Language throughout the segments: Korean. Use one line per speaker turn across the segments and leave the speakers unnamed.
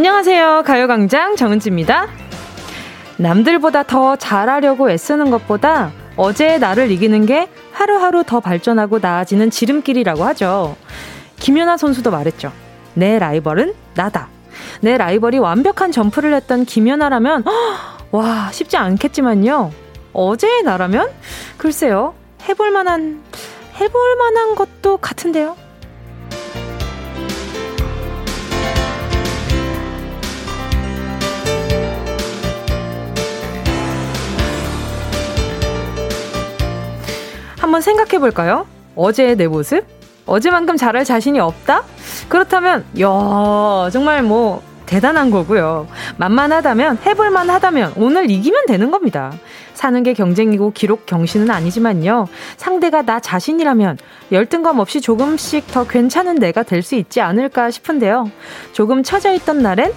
안녕하세요. 가요광장 정은지입니다. 남들보다 더 잘하려고 애쓰는 것보다 어제의 나를 이기는 게 하루하루 더 발전하고 나아지는 지름길이라고 하죠. 김연아 선수도 말했죠. 내 라이벌은 나다. 내 라이벌이 완벽한 점프를 했던 김연아라면, 와, 쉽지 않겠지만요. 어제의 나라면? 글쎄요. 해볼 만한, 해볼 만한 것도 같은데요. 한번 생각해 볼까요? 어제의 내 모습? 어제만큼 잘할 자신이 없다? 그렇다면, 야 정말 뭐, 대단한 거고요. 만만하다면, 해볼만 하다면, 오늘 이기면 되는 겁니다. 사는 게 경쟁이고 기록 경신은 아니지만요. 상대가 나 자신이라면 열등감 없이 조금씩 더 괜찮은 내가 될 수 있지 않을까 싶은데요. 조금 처져 있던 날엔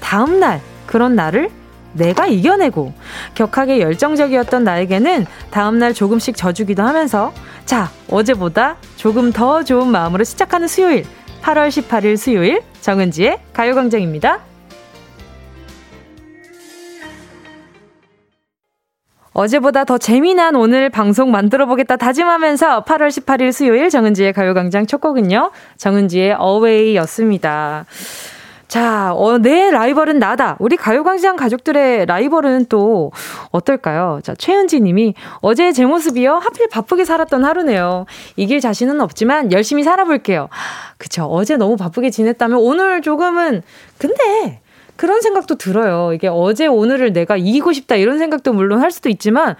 다음날 그런 나를 내가 이겨내고 격하게 열정적이었던 나에게는 다음날 조금씩 져주기도 하면서 자, 어제보다 조금 더 좋은 마음으로 시작하는 수요일 8월 18일 수요일 정은지의 가요광장입니다. 어제보다 더 재미난 오늘 방송 만들어 보겠다 다짐하면서 8월 18일 수요일 정은지의 가요광장 첫 곡은요. 정은지의 어웨이였습니다. 자, 어, 내 라이벌은 나다. 우리 가요광장 가족들의 라이벌은 또 어떨까요? 자, 최은지 님이 어제 제 모습이요? 하필 바쁘게 살았던 하루네요. 이길 자신은 없지만 열심히 살아볼게요. 그쵸. 어제 너무 바쁘게 지냈다면 오늘 조금은, 근데 그런 생각도 들어요. 이게 어제 오늘을 내가 이기고 싶다 이런 생각도 물론 할 수도 있지만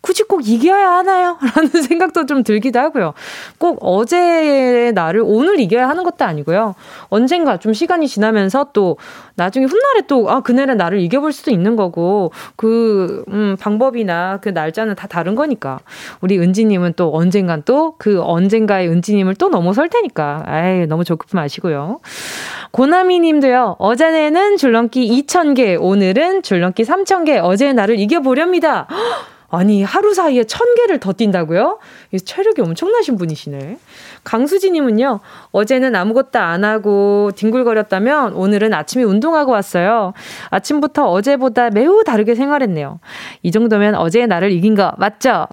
굳이 꼭 이겨야 하나요? 라는 생각도 좀 들기도 하고요. 꼭 어제의 날을 오늘 이겨야 하는 것도 아니고요. 언젠가 좀 시간이 지나면서 또 나중에 훗날에 또, 아, 그날의 나를 이겨볼 수도 있는 거고, 그, 음, 방법이나 그 날짜는 다 다른 거니까. 우리 은지님은 또 언젠간 또 그 언젠가의 은지님을 또 넘어설 테니까. 아이, 너무 조급히 마시고요. 고나미 님도요, 어제는 줄넘기 2,000개, 오늘은 줄넘기 3,000개, 어제의 나를 이겨보렵니다. 아니, 하루 사이에 천 개를 더 뛴다고요? 체력이 엄청나신 분이시네. 강수지님은요, 어제는 아무것도 안 하고 뒹굴거렸다면 오늘은 아침에 운동하고 왔어요. 아침부터 어제보다 매우 다르게 생활했네요. 이 정도면 어제의 나를 이긴 거 맞죠?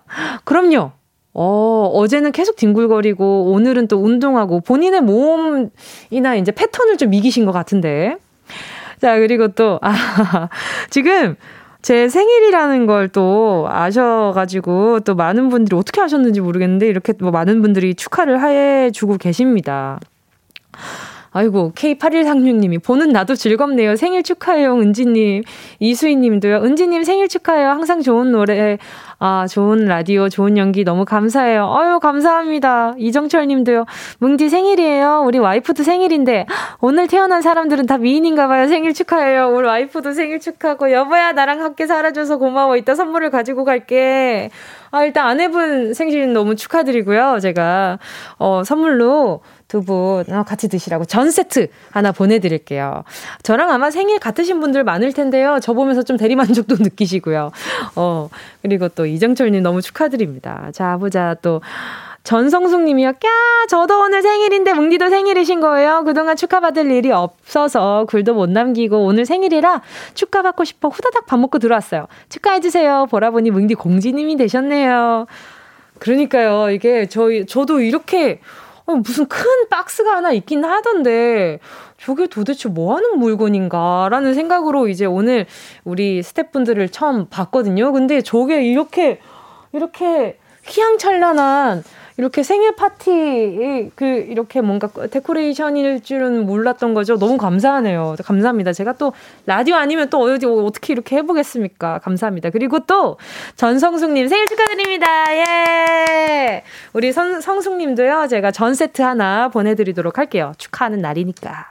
그럼요. 어, 어제는 계속 뒹굴거리고 오늘은 또 운동하고 본인의 몸이나 이제 패턴을 좀 이기신 것 같은데. 자, 그리고 또, 아, 지금 제 생일이라는 걸 또 아셔가지고 또 많은 분들이 어떻게 하셨는지 모르겠는데 이렇게 뭐 많은 분들이 축하를 해주고 계십니다. 아이고, K8136님이, 보는 나도 즐겁네요. 생일 축하해요, 은지님. 이수희님도요. 은지님 생일 축하해요. 항상 좋은 노래, 아, 좋은 라디오, 좋은 연기 너무 감사해요. 아유, 감사합니다. 이정철 님도요. 뭉디 생일이에요. 우리 와이프도 생일인데, 오늘 태어난 사람들은 다 미인인가 봐요. 생일 축하해요. 우리 와이프도 생일 축하하고, 여보야, 나랑 함께 살아줘서 고마워. 이따 선물을 가지고 갈게. 아, 일단 아내분 생신 너무 축하드리고요. 제가, 어, 선물로 두분 어, 같이 드시라고 전 세트 하나 보내드릴게요. 저랑 아마 생일 같으신 분들 많을 텐데요. 저 보면서 좀 대리만족도 느끼시고요. 어, 그리고 또 이정철님 너무 축하드립니다. 자, 보자. 또, 전성숙 님이요. 까 저도 오늘 생일인데 뭉디도 생일이신 거예요. 그동안 축하받을 일이 없어서 글도 못 남기고 오늘 생일이라 축하받고 싶어 후다닥 밥 먹고 들어왔어요. 축하해주세요. 보라 보니 뭉디 공지님이 되셨네요. 그러니까요. 이게 저희, 저도 이렇게 어, 무슨 큰 박스가 하나 있긴 하던데 저게 도대체 뭐 하는 물건인가라는 생각으로 이제 오늘 우리 스태프분들을 처음 봤거든요. 근데 저게 이렇게 이렇게 휘황찬란한 이렇게 생일 파티 그 이렇게 뭔가 데코레이션일 줄은 몰랐던 거죠. 너무 감사하네요. 감사합니다. 제가 또 라디오 아니면 또 어디 어떻게 이렇게 해보겠습니까? 감사합니다. 그리고 또 전성숙님 생일 축하드립니다. 예. 우리 선, 성숙님도요. 제가 전 세트 하나 보내드리도록 할게요. 축하하는 날이니까.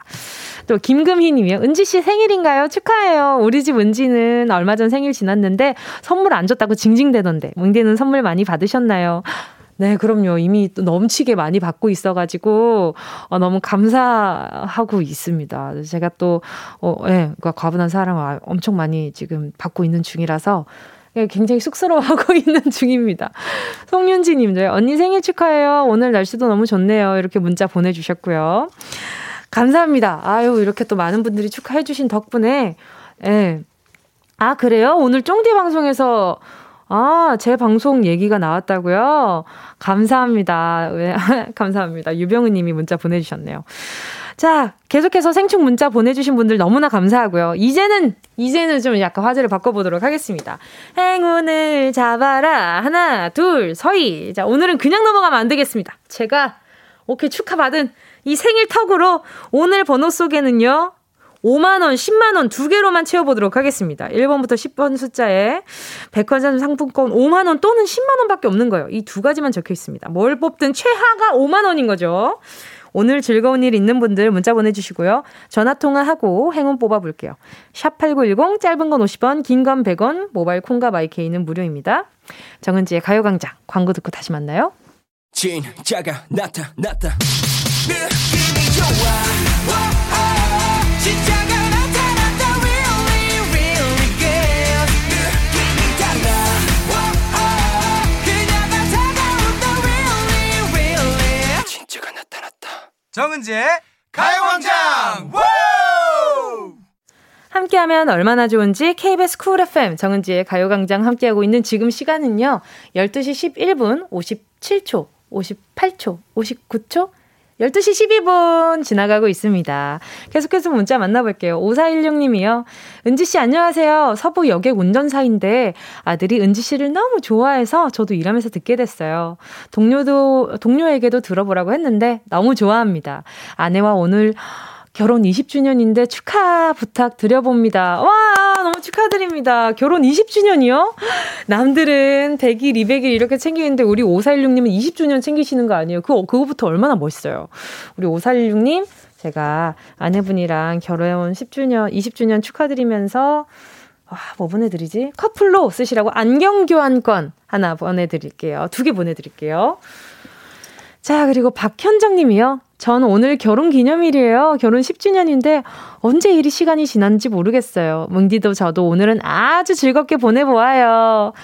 또 김금희 님이요. 은지 씨 생일인가요? 축하해요. 우리 집 은지는 얼마 전 생일 지났는데 선물 안 줬다고 징징대던데. 뭉디는 선물 많이 받으셨나요? 네, 그럼요. 이미 또 넘치게 많이 받고 있어가지고, 어, 너무 감사하고 있습니다. 제가 또, 어, 예, 네, 과분한 사랑을 엄청 많이 지금 받고 있는 중이라서, 예, 굉장히 쑥스러워하고 있는 중입니다. 송윤지 님들, 언니 생일 축하해요. 오늘 날씨도 너무 좋네요. 이렇게 문자 보내주셨고요. 감사합니다. 아유, 이렇게 또 많은 분들이 축하해주신 덕분에, 예. 아, 그래요? 오늘 쫑디 방송에서 아, 제 방송 얘기가 나왔다고요? 감사합니다. 왜, 감사합니다. 유병은 님이 문자 보내주셨네요. 자, 계속해서 생축 문자 보내주신 분들 너무나 감사하고요. 이제는, 이제는 좀 약간 화제를 바꿔보도록 하겠습니다. 행운을 잡아라. 하나, 둘, 서희. 자, 오늘은 그냥 넘어가면 안 되겠습니다. 제가, 오케이, 축하받은 이 생일 턱으로 오늘 번호 속에는요, 5만원, 10만원 두 개로만 채워보도록 하겠습니다. 1번부터 10번 숫자에 백화점 상품권 5만원 또는 10만원 밖에 없는 거예요. 이 두 가지만 적혀 있습니다. 뭘 뽑든 최하가 5만원인 거죠. 오늘 즐거운 일 있는 분들 문자 보내주시고요. 전화 통화하고 행운 뽑아볼게요. 샵 8910 짧은 건 50원, 긴 건 100원, 모바일 콩과 마이케이는 무료입니다. 정은지의 가요광장 광고 듣고 다시 만나요. 진짜가 나타났다. 느낌이 좋아.
정은지의 가요광장!
함께하면 얼마나 좋은지 KBS 쿨 FM 정은지의 가요광장 함께하고 있는 지금 시간은요 12시 11분 57초 58초 59초 12시 12분 지나가고 있습니다. 계속해서 문자 만나볼게요. 5416님이요. 은지씨 안녕하세요. 서부 여객 운전사인데 아들이 은지씨를 너무 좋아해서 저도 일하면서 듣게 됐어요. 동료도, 동료에게도 들어보라고 했는데 너무 좋아합니다. 아내와 오늘 결혼 20주년인데 축하 부탁드려봅니다. 와, 너무 축하드립니다. 결혼 20주년이요? 남들은 100일, 200일 이렇게 챙기는데 우리 5416님은 20주년 챙기시는 거 아니에요? 그, 그거부터 얼마나 멋있어요. 우리 5416님, 제가 아내분이랑 결혼 10주년, 20주년 축하드리면서 와, 뭐 보내드리지? 커플로 쓰시라고 안경 교환권 하나 보내드릴게요. 두 개 보내드릴게요. 자, 그리고 박현정 님이요. 전 오늘 결혼 기념일이에요. 결혼 10주년인데 언제 이리 시간이 지난지 모르겠어요. 뭉디도 저도 오늘은 아주 즐겁게 보내보아요.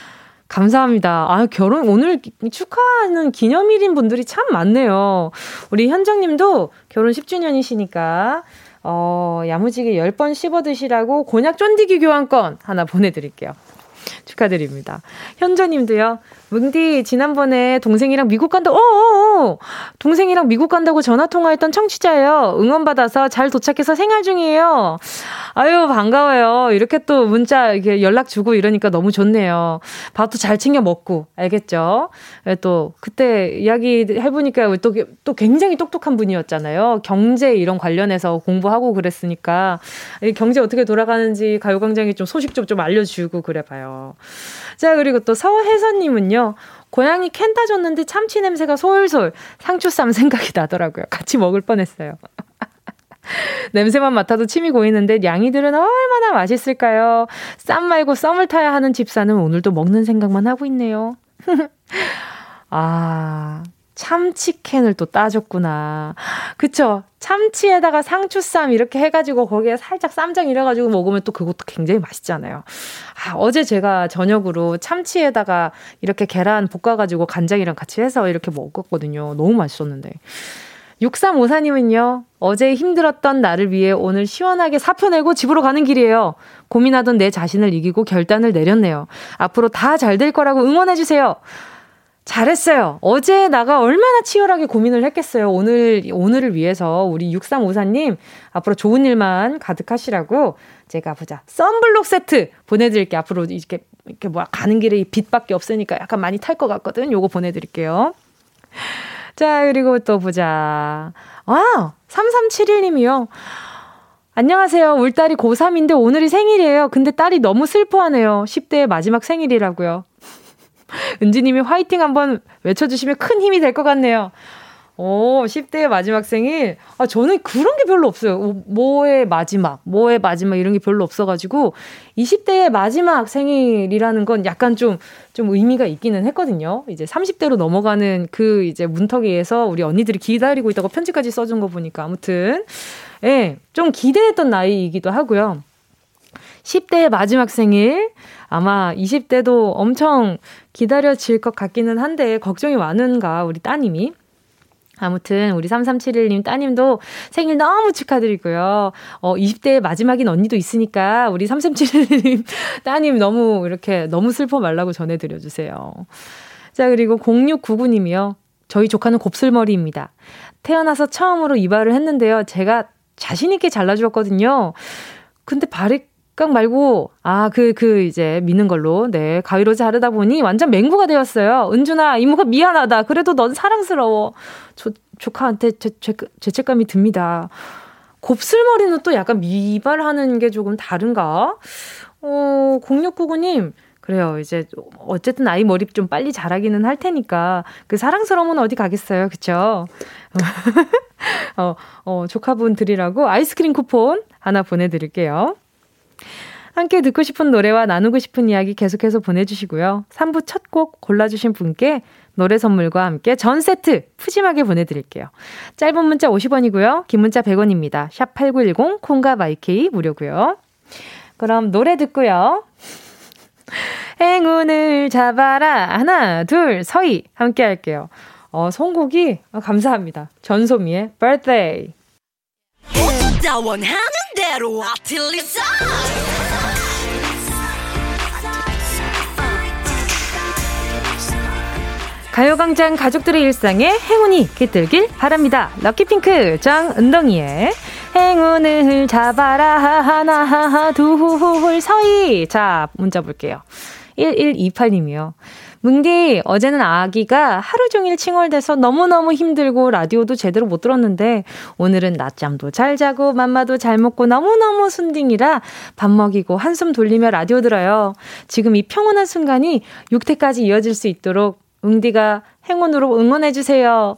감사합니다. 아, 결혼, 오늘 축하하는 기념일인 분들이 참 많네요. 우리 현정 님도 결혼 10주년이시니까, 어, 야무지게 10번 씹어 드시라고 곤약 쫀디기 교환권 하나 보내 드릴게요. 축하드립니다. 현조님도요. 뭉디 지난번에 동생이랑 미국 간다. 어어어. 동생이랑 미국 간다고 전화 통화했던 청취자예요. 응원 받아서 잘 도착해서 생활 중이에요. 아유 반가워요. 이렇게 또 문자 이렇게 연락 주고 이러니까 너무 좋네요. 밥도 잘 챙겨 먹고 알겠죠? 예, 또 그때 이야기 해보니까 또, 또 굉장히 똑똑한 분이었잖아요. 경제 이런 관련해서 공부하고 그랬으니까 경제 어떻게 돌아가는지 가요광장에 좀 소식 좀, 좀 알려주고 그래봐요. 자 그리고 또 서혜선님은요. 고양이 캔다 줬는데 참치 냄새가 솔솔 상추쌈 생각이 나더라고요. 같이 먹을 뻔했어요. 냄새만 맡아도 침이 고이는데 양이들은 얼마나 맛있을까요? 쌈 말고 썸을 타야 하는 집사는 오늘도 먹는 생각만 하고 있네요. 아, 참치캔을 또 따줬구나. 그쵸? 참치에다가 상추쌈 이렇게 해가지고 거기에 살짝 쌈장 이래가지고 먹으면 또 그것도 굉장히 맛있잖아요. 아, 어제 제가 저녁으로 참치에다가 이렇게 계란 볶아가지고 간장이랑 같이 해서 이렇게 먹었거든요. 너무 맛있었는데. 6354님은요, 어제 힘들었던 나를 위해 오늘 시원하게 사표 내고 집으로 가는 길이에요. 고민하던 내 자신을 이기고 결단을 내렸네요. 앞으로 다 잘 될 거라고 응원해주세요. 잘했어요. 어제 나가 얼마나 치열하게 고민을 했겠어요. 오늘, 오늘을 위해서 우리 6354님, 앞으로 좋은 일만 가득하시라고 제가 보자. 썬블록 세트 보내드릴게요. 앞으로 이렇게, 이렇게 뭐야, 가는 길에 빛밖에 없으니까 약간 많이 탈 것 같거든. 요거 보내드릴게요. 자, 그리고 또 보자. 아, 3371님이요. 안녕하세요. 우리 딸이 고3인데 오늘이 생일이에요. 근데 딸이 너무 슬퍼하네요. 10대의 마지막 생일이라고요. 은지님이 화이팅 한번 외쳐주시면 큰 힘이 될 것 같네요. 오, 10대의 마지막 생일. 아, 저는 그런 게 별로 없어요. 뭐의 마지막, 뭐의 마지막 이런 게 별로 없어가지고, 20대의 마지막 생일이라는 건 약간 좀, 좀 의미가 있기는 했거든요. 이제 30대로 넘어가는 그 이제 문턱에서 우리 언니들이 기다리고 있다고 편지까지 써준 거 보니까 아무튼, 예, 좀 기대했던 나이이기도 하고요. 10대의 마지막 생일. 아마 20대도 엄청 기다려질 것 같기는 한데, 걱정이 많은가, 우리 따님이. 아무튼 우리 3371님 따님도 생일 너무 축하드리고요. 어 20대 마지막인 언니도 있으니까 우리 3371님 따님 너무 이렇게 너무 슬퍼 말라고 전해 드려 주세요. 자, 그리고 0699님이요. 저희 조카는 곱슬머리입니다. 태어나서 처음으로 이발을 했는데요. 제가 자신있게 잘라주었거든요. 근데 바 리깡 말고, 아, 그, 그, 이제, 미는 걸로, 네, 가위로 자르다 보니 완전 맹구가 되었어요. 은준아, 이모가 미안하다. 그래도 넌 사랑스러워. 조, 조카한테 죄, 죄, 죄책감이 듭니다. 곱슬머리는 또 약간 미발하는 게 조금 다른가? 어, 0699님, 그래요. 이제 어쨌든 아이 머리 좀 빨리 자라기는 할 테니까 그 사랑스러움은 어디 가겠어요. 그쵸? 어, 어, 조카분들이라고 아이스크림 쿠폰 하나 보내드릴게요. 함께 듣고 싶은 노래와 나누고 싶은 이야기 계속해서 보내주시고요. 3부 첫 곡 골라주신 분께 노래 선물과 함께 전 세트 푸짐하게 보내드릴게요. 짧은 문자 50원이고요. 긴 문자 100원입니다. 샵8910 콩과 마이케이 무료고요. 그럼 노래 듣고요. 행운을 잡아라. 하나, 둘, 서희. 함께 할게요. 어, 선곡이 어, 감사합니다. 전소미의 birthday. 가요광장 가족들의 일상에 행운이 깃들길 바랍니다. 럭키핑크 정은동이의 행운을 잡아라 하나 둘 서희 자 문자 볼게요. 1128님이요. 뭉디, 어제는 아기가 하루 종일 칭얼대서 너무너무 힘들고 라디오도 제대로 못 들었는데 오늘은 낮잠도 잘 자고 맘마도 잘 먹고 너무너무 순딩이라 밥 먹이고 한숨 돌리며 라디오 들어요. 지금 이 평온한 순간이 육태까지 이어질 수 있도록 웅디가 행운으로 응원해주세요.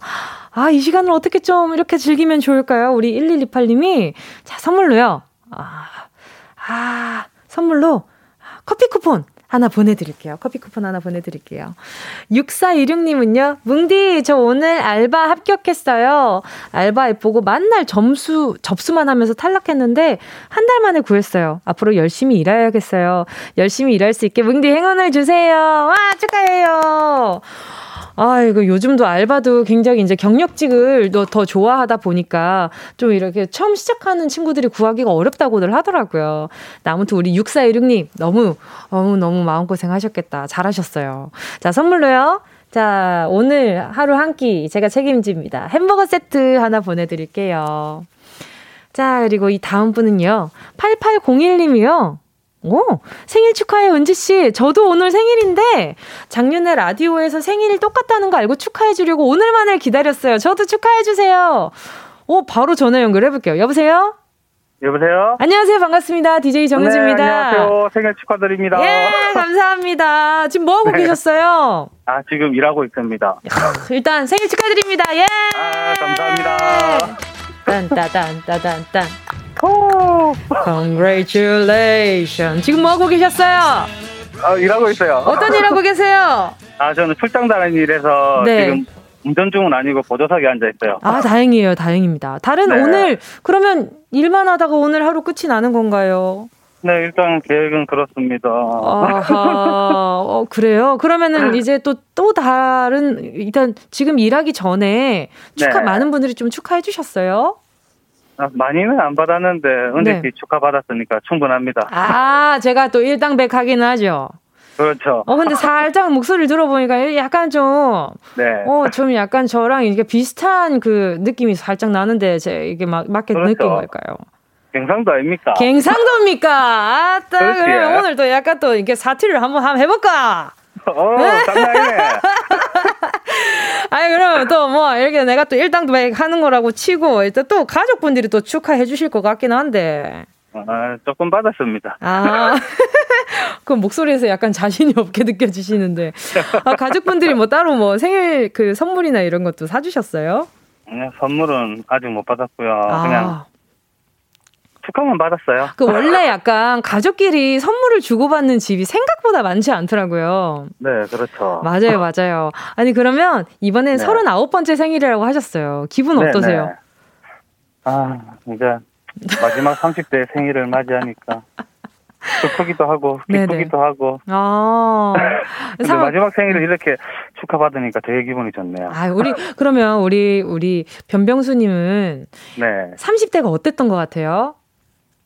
아, 이 시간을 어떻게 좀 이렇게 즐기면 좋을까요? 우리 1128님이. 자, 선물로요. 아, 아, 선물로 커피 쿠폰 하나 보내드릴게요. 커피 쿠폰 하나 보내드릴게요. 6416님은요, 뭉디, 저 오늘 알바 합격했어요. 알바 해보고 만날 점수, 접수만 하면서 탈락했는데, 한 달 만에 구했어요. 앞으로 열심히 일해야겠어요. 열심히 일할 수 있게 뭉디 행운을 주세요. 와, 축하해요. 아이고, 요즘도 알바도 굉장히 이제 경력직을 더, 더 좋아하다 보니까 좀 이렇게 처음 시작하는 친구들이 구하기가 어렵다고들 하더라고요. 아무튼 우리 6416님 너무, 너무, 너무 마음고생 하셨겠다. 잘하셨어요. 자, 선물로요. 자, 오늘 하루 한 끼 제가 책임집니다. 햄버거 세트 하나 보내드릴게요. 자, 그리고 이 다음 분은요. 8801님이요. 오, 생일 축하해, 은지씨. 저도 오늘 생일인데, 작년에 라디오에서 생일 똑같다는 거 알고 축하해주려고 오늘만을 기다렸어요. 저도 축하해주세요. 오, 바로 전화 연결해볼게요. 여보세요?
여보세요?
안녕하세요. 반갑습니다. DJ 정은지입니다.
네, 안녕하세요. 생일 축하드립니다.
예, 감사합니다. 지금 뭐하고 네. 계셨어요?
아, 지금 일하고 있습니다.
일단 생일 축하드립니다. 예!
아, 감사합니다.
딴따단 따단 딴. 오! Congratulations. 지금 뭐 하고 계셨어요?
아, 일하고 있어요.
어떤 일 하고 계세요?
아, 저는 출장 다니는 일에서 네. 지금 운전 중은 아니고 보조석에 앉아 있어요.
아, 다행이에요. 다행입니다. 다른 네. 오늘 그러면 일만 하다가 오늘 하루 끝이 나는 건가요?
네, 일단 계획은 그렇습니다.
아하, 어, 그래요? 그러면은 이제 또, 또 다른, 일단 지금 일하기 전에 축하, 네. 많은 분들이 좀 축하해 주셨어요?
아, 많이는 안 받았는데 은혜씨 네. 축하 받았으니까 충분합니다.
아, 제가 또 일당백하기는 하죠.
그렇죠.
어, 근데 살짝 목소리를 들어보니까 약간 좀, 네. 어, 좀 약간 저랑 이게 비슷한 그 느낌이 살짝 나는데, 제 이게 막, 맞게 그렇죠. 느낀 걸까요?
갱상도 아닙니까?
갱상도입니까? 아따, 그러면 오늘 또 약간 또 이렇게 사투리를 한번 한번 해볼까?
어, 장난이네.
아니, 그러면 또 뭐, 이렇게 내가 또 일당도 하는 거라고 치고, 일단 또 가족분들이 또 축하해 주실 것 같긴 한데.
아, 조금 받았습니다.
아, 그 목소리에서 약간 자신이 없게 느껴지시는데. 아, 가족분들이 뭐 따로 뭐 생일 그 선물이나 이런 것도 사주셨어요?
네, 선물은 아직 못 받았고요. 아. 그냥 축하만 받았어요.
그 원래 약간 가족끼리 선물을 주고받는 집이 생각보다 많지 않더라고요.
네, 그렇죠.
맞아요, 맞아요. 아니 그러면 이번엔 네. 39번째 생일이라고 하셨어요. 기분 네, 어떠세요? 네.
아, 이제 마지막 30대 생일을 맞이하니까 슬프기도 하고 기쁘기도 하고. 아. 근데 마지막 생일을 이렇게 축하받으니까 되게 기분이 좋네요.
아, 우리 그러면 우리 우리 변병수님은 네. 30대가 어땠던 것 같아요?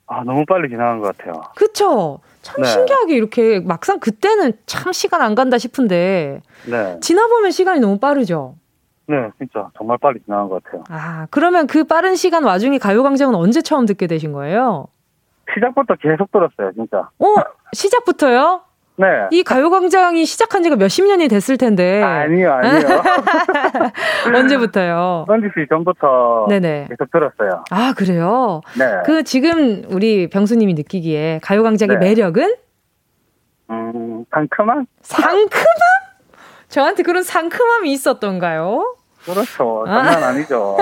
아, 너무 빨리 지나간 것 같아요.
그쵸? 참 네. 신기하게 이렇게 막상 그때는 참 시간 안 간다 싶은데 네. 지나보면 시간이 너무 빠르죠.
네, 진짜 정말 빨리 지나간 것 같아요.
아, 그러면 그 빠른 시간 와중에 가요광장은 언제 처음 듣게 되신 거예요?
시작부터 계속 들었어요, 진짜.
어, 시작부터요?
네.
이 가요광장이 시작한 지가 몇십 년이 됐을 텐데.
아니요, 아니요.
언제부터요?
던지씨 전부터 네네. 계속 들었어요.
아, 그래요?
네.
그 지금 우리 병수님이 느끼기에 가요광장의 네. 매력은?
음, 상큼함?
상큼함? 저한테 그런 상큼함이 있었던가요?
그렇죠. 장난 아. 아니죠.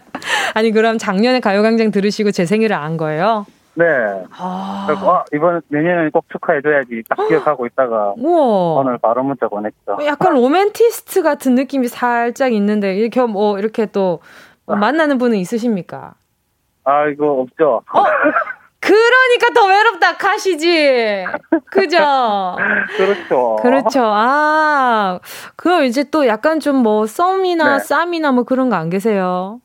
아니, 그럼 작년에 가요광장 들으시고 제 생일을 안 거예요?
네. 아. 아, 이번 내년에 꼭 축하해줘야지 딱 기억하고 있다가 우와. 오늘 바로 문자 보냈죠.
약간 로맨티스트 같은 느낌이 살짝 있는데 이렇게 뭐 이렇게 또뭐 아. 만나는 분은 있으십니까?
아 이거 없죠.
어? 그러니까 더 외롭다 가시지. 그죠?
그렇죠.
그렇죠. 아, 그럼 이제 또 약간 좀 뭐 썸이나 네. 쌈이나 뭐 그런 거 안 계세요?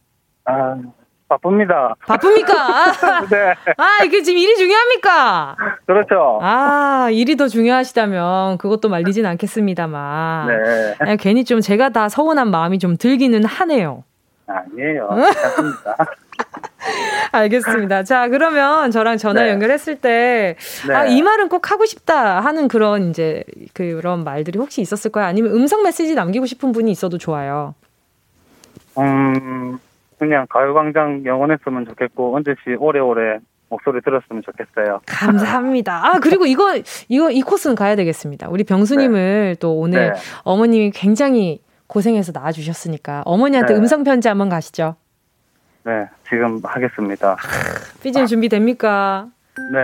아, 바쁩니다.
바쁩니까?
네.
아, 이게 지금 일이 중요합니까?
그렇죠.
아, 일이 더 중요하시다면 그것도 말리진 않겠습니다만.
네.
그냥 괜히 좀 제가 다 서운한 마음이 좀 들기는 하네요.
아니에요. 괜찮습니다.
알겠습니다. 자, 그러면 저랑 전화 네. 연결했을 때, 네. 아, 이 말은 꼭 하고 싶다 하는 그런 이제 그런 말들이 혹시 있었을 거야? 아니면 음성 메시지 남기고 싶은 분이 있어도 좋아요.
음, 그냥 가요광장 영원했으면 좋겠고 언제 씨 오래오래 목소리 들었으면 좋겠어요.
감사합니다. 아 그리고 이거 이거 이 코스는 가야 되겠습니다. 우리 병수님을 네. 또 오늘 네. 어머님이 굉장히 고생해서 낳아주셨으니까 어머니한테 네. 음성 편지 한번 가시죠.
네, 지금 하겠습니다.
삐진 준비 됩니까?
네.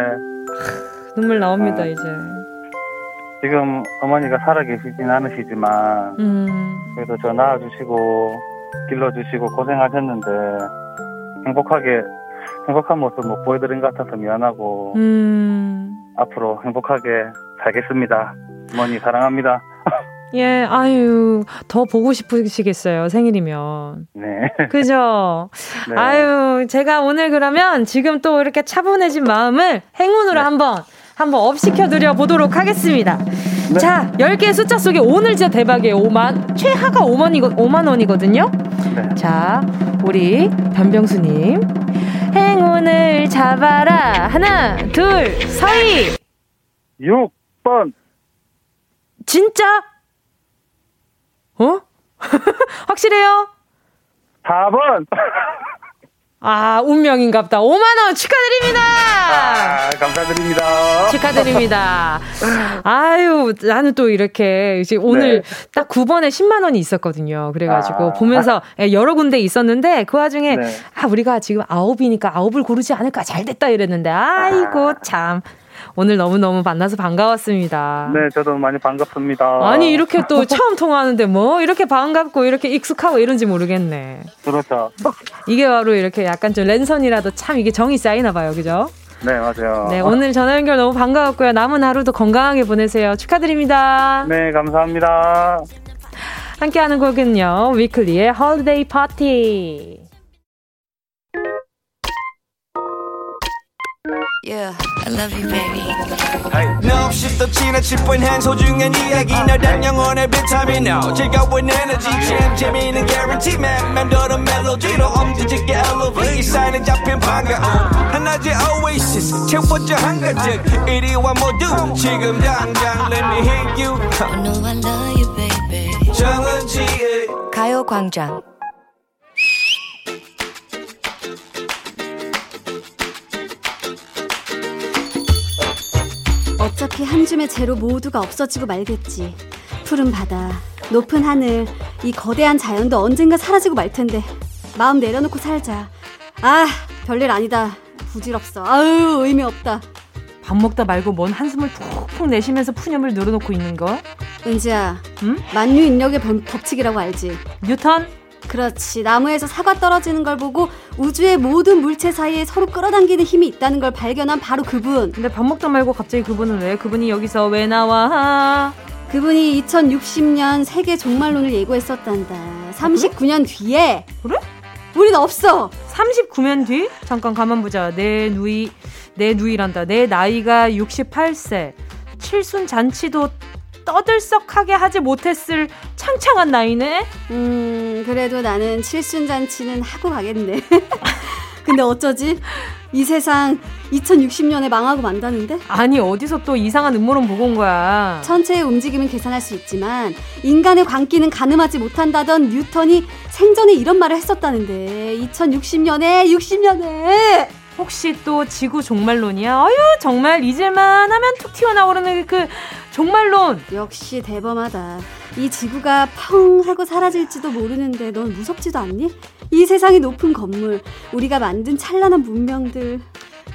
눈물 나옵니다 어, 이제.
지금 어머니가 살아 계시진 않으시지만 음. 그래도 저 낳아주시고 길러주시고 고생하셨는데 행복하게 행복한 모습 못 보여드린 것 같아서 미안하고 음. 앞으로 행복하게 살겠습니다. 어머니 사랑합니다.
예, 아유, 더 보고 싶으시겠어요, 생일이면.
네.
그죠? 네. 아유, 제가 오늘 그러면 지금 또 이렇게 차분해진 마음을 행운으로 네. 한번, 한번 업시켜드려 보도록 하겠습니다. 네. 자, 10개의 숫자 속에 오늘 진짜 대박이에요. 5만. 최하가 5만 이거, 5만 원이거든요. 네. 자, 우리 변병수님. 행운을 잡아라. 하나, 둘, 서희.
6번.
진짜? 어? 확실해요?
4번.
아, 운명인갑다. 5만원 축하드립니다!
아, 감사드립니다.
축하드립니다. 아유, 나는 또 이렇게, 이제 오늘 네. 딱 9번에 10만원이 있었거든요. 그래가지고 아. 보면서 예, 여러 군데 있었는데 그 와중에, 네. 아, 우리가 지금 아홉이니까 아홉을 고르지 않을까 잘 됐다 이랬는데, 아이고, 참. 오늘 너무너무 만나서 반가웠습니다.
네, 저도 많이 반갑습니다.
아니, 이렇게 또 처음 통화하는데 뭐 이렇게 반갑고 이렇게 익숙하고 이런지 모르겠네.
그렇죠.
이게 바로 이렇게 약간 좀 랜선이라도 참 이게 정이 쌓이나 봐요. 그죠?
네, 맞아요.
네, 오늘 전화 연결 너무 반가웠고요. 남은 하루도 건강하게 보내세요. 축하드립니다.
네, 감사합니다.
함께하는 곡은요. 위클리의 Holiday Party. Yeah, I love you, baby. No, 없이 또 지나칠 뻔한 소중한 이야기. 너란 영혼의 비타민. No 즐거운 에너지. 참 재미있는 guarantee man. 맘대로 멜로디로 엄지짓게 elevate. 사인은 잡힌 반가움 하나의 oasis. 채워져 한가득 이리와 모두 지금 당장 let me hit you. I know I love you, baby. 정은지의 가요광장
어차피 한 줌의 재로 모두가 없어지고 말겠지. 푸른 바다, 높은 하늘, 이 거대한 자연도 언젠가 사라지고 말 텐데. 마음 내려놓고 살자. 아, 별일 아니다. 부질없어. 아유, 의미 없다.
밥 먹다 말고 뭔 한숨을 푹푹 내쉬면서 푸념을 늘어놓고 있는 거?
은지야, 응? 만유 인력의 법칙이라고 알지?
뉴턴?
그렇지. 나무에서 사과 떨어지는 걸 보고 우주의 모든 물체 사이에 서로 끌어당기는 힘이 있다는 걸 발견한 바로 그분.
근데 밥 먹다 말고 갑자기 그분은 왜? 그분이 여기서 왜 나와?
그분이 2060년 세계 종말론을 예고했었단다. 39년 뒤에.
그래?
우린 없어.
39년 뒤? 잠깐 가만 보자. 내 누이 내 누이란다. 내 나이가 68세. 칠순 잔치도 떠들썩하게 하지 못했을 창창한 나이네?
음, 그래도 나는 칠순잔치는 하고 가겠네. 근데 어쩌지? 이 세상 2060년에 망하고 만다는데?
아니, 어디서 또 이상한 음모론 보고 온 거야.
천체의 움직임은 계산할 수 있지만, 인간의 광기는 가늠하지 못한다던 뉴턴이 생전에 이런 말을 했었다는데, 2060년에, 60년에!
혹시 또 지구 종말론이야? 어휴, 정말 잊을만 하면 툭 튀어나오는 그 종말론.
역시 대범하다. 이 지구가 펑 하고 사라질지도 모르는데 넌 무섭지도 않니? 이 세상의 높은 건물, 우리가 만든 찬란한 문명들.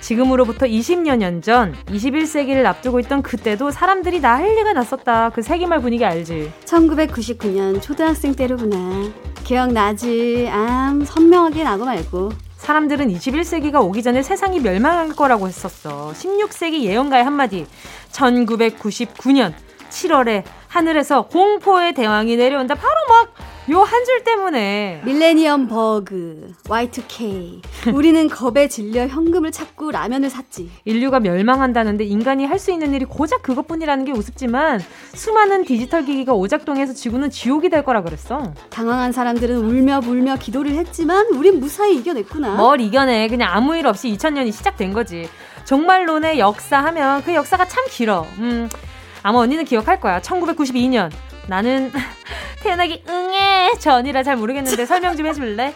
지금으로부터 20여 년 전, 21세기를 앞두고 있던 그때도 사람들이 난리가 났었다. 그 세기말 분위기 알지?
1999년 초등학생 때로구나. 기억나지? 암, 선명하게 나고 말고.
사람들은 21세기가 오기 전에 세상이 멸망할 거라고 했었어. 16세기 예언가의 한마디. 1999년 7월에 하늘에서 공포의 대왕이 내려온다. 바로 막 요 한 줄 때문에.
밀레니엄 버그, Y2K. 우리는 겁에 질려 현금을 찾고 라면을 샀지.
인류가 멸망한다는데 인간이 할 수 있는 일이 고작 그것뿐이라는 게 우습지만 수많은 디지털 기기가 오작동해서 지구는 지옥이 될 거라 그랬어.
당황한 사람들은 울며 불며 기도를 했지만 우린 무사히 이겨냈구나.
뭘 이겨내. 그냥 아무 일 없이 2000년이 시작된 거지. 종말론의 역사 하면 그 역사가 참 길어. 음. 아마 언니는 기억할 거야. 1992년. 나는 태어나기 응애 전이라 잘 모르겠는데 설명 좀 해줄래?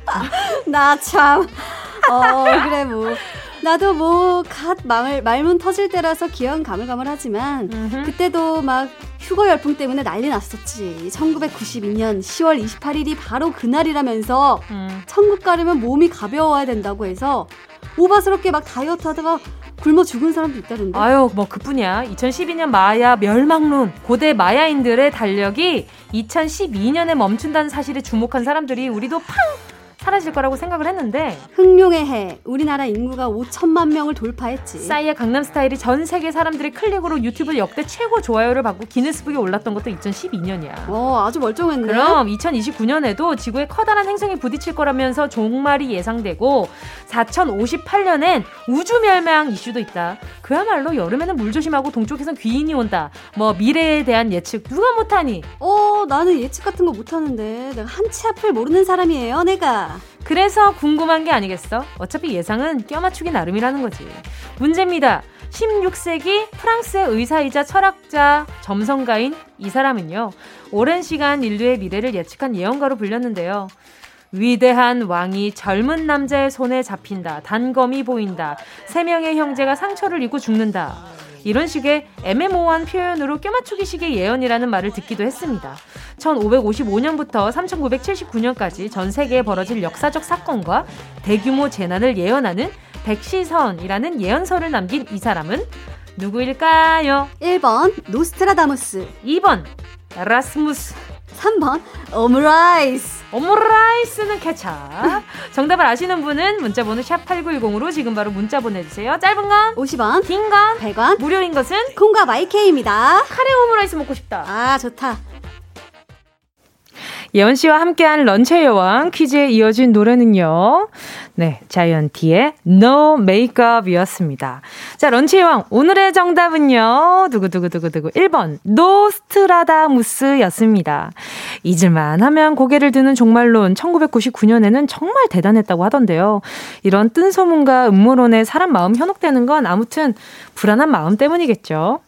나 참. 어, 그래, 뭐. 나도 뭐, 갓 말, 말문 터질 때라서 기억은 가물가물하지만, 그때도 막 휴거 열풍 때문에 난리 났었지. 1992년 10월 28일이 바로 그날이라면서, 음. 천국 가려면 몸이 가벼워야 된다고 해서, 오바스럽게 막 다이어트 하다가 굶어 죽은 사람도 있다던데.
아유, 뭐 그뿐이야. 2012년 마야 멸망론, 고대 마야인들의 달력이 2012년에 멈춘다는 사실에 주목한 사람들이 우리도 팡 사라질 거라고 생각을 했는데
흑룡의 해 우리나라 인구가 5천만 명을 돌파했지.
싸이의 강남스타일이 전 세계 사람들의 클릭으로 유튜브 역대 최고 좋아요를 받고 기네스북에 올랐던 것도 2012년이야.
어 아주 멀쩡했네.
그럼 2029년에도 지구에 커다란 행성이 부딪힐 거라면서 종말이 예상되고 4058년엔 우주 멸망 이슈도 있다. 그야말로 여름에는 물 조심하고 동쪽에선 귀인이 온다. 뭐 미래에 대한 예측 누가 못하니?
어 나는 예측 같은 거 못하는데 내가 한치 앞을 모르는 사람이에요 내가
그래서 궁금한 게 아니겠어? 어차피 예상은 껴맞추기 나름이라는 거지. 문제입니다. 16세기 프랑스의 의사이자 철학자 점성가인 이 사람은요. 오랜 시간 인류의 미래를 예측한 예언가로 불렸는데요. 위대한 왕이 젊은 남자의 손에 잡힌다. 단검이 보인다. 세 명의 형제가 상처를 입고 죽는다. 이런 식의 애매모호한 표현으로 껴맞추기식의 예언이라는 말을 듣기도 했습니다. 1555년부터 3979년까지 전 세계에 벌어질 역사적 사건과 대규모 재난을 예언하는 백시선이라는 예언서를 남긴 이 사람은 누구일까요?
1번 노스트라다무스
2번 라스무스
3번 오므라이스.
오므라이스는 케찹. 정답을 아시는 분은 문자번호 샵 8910으로 지금 바로 문자 보내주세요. 짧은 건
50원
긴 건
100원.
무료인 것은
콩과 마이케이입니다.
카레 오므라이스 먹고 싶다.
아 좋다
예원 씨와 함께한 런치의 여왕 퀴즈에 이어진 노래는요. 네, 자이언티의 No Makeup이었습니다. 자, 런치의 여왕 오늘의 정답은요. 두구두구두구두구 1번 노스트라다무스였습니다. 잊을만 하면 고개를 드는 종말론 1999년에는 정말 대단했다고 하던데요. 이런 뜬 소문과 음모론에 사람 마음 현혹되는 건 아무튼 불안한 마음 때문이겠죠.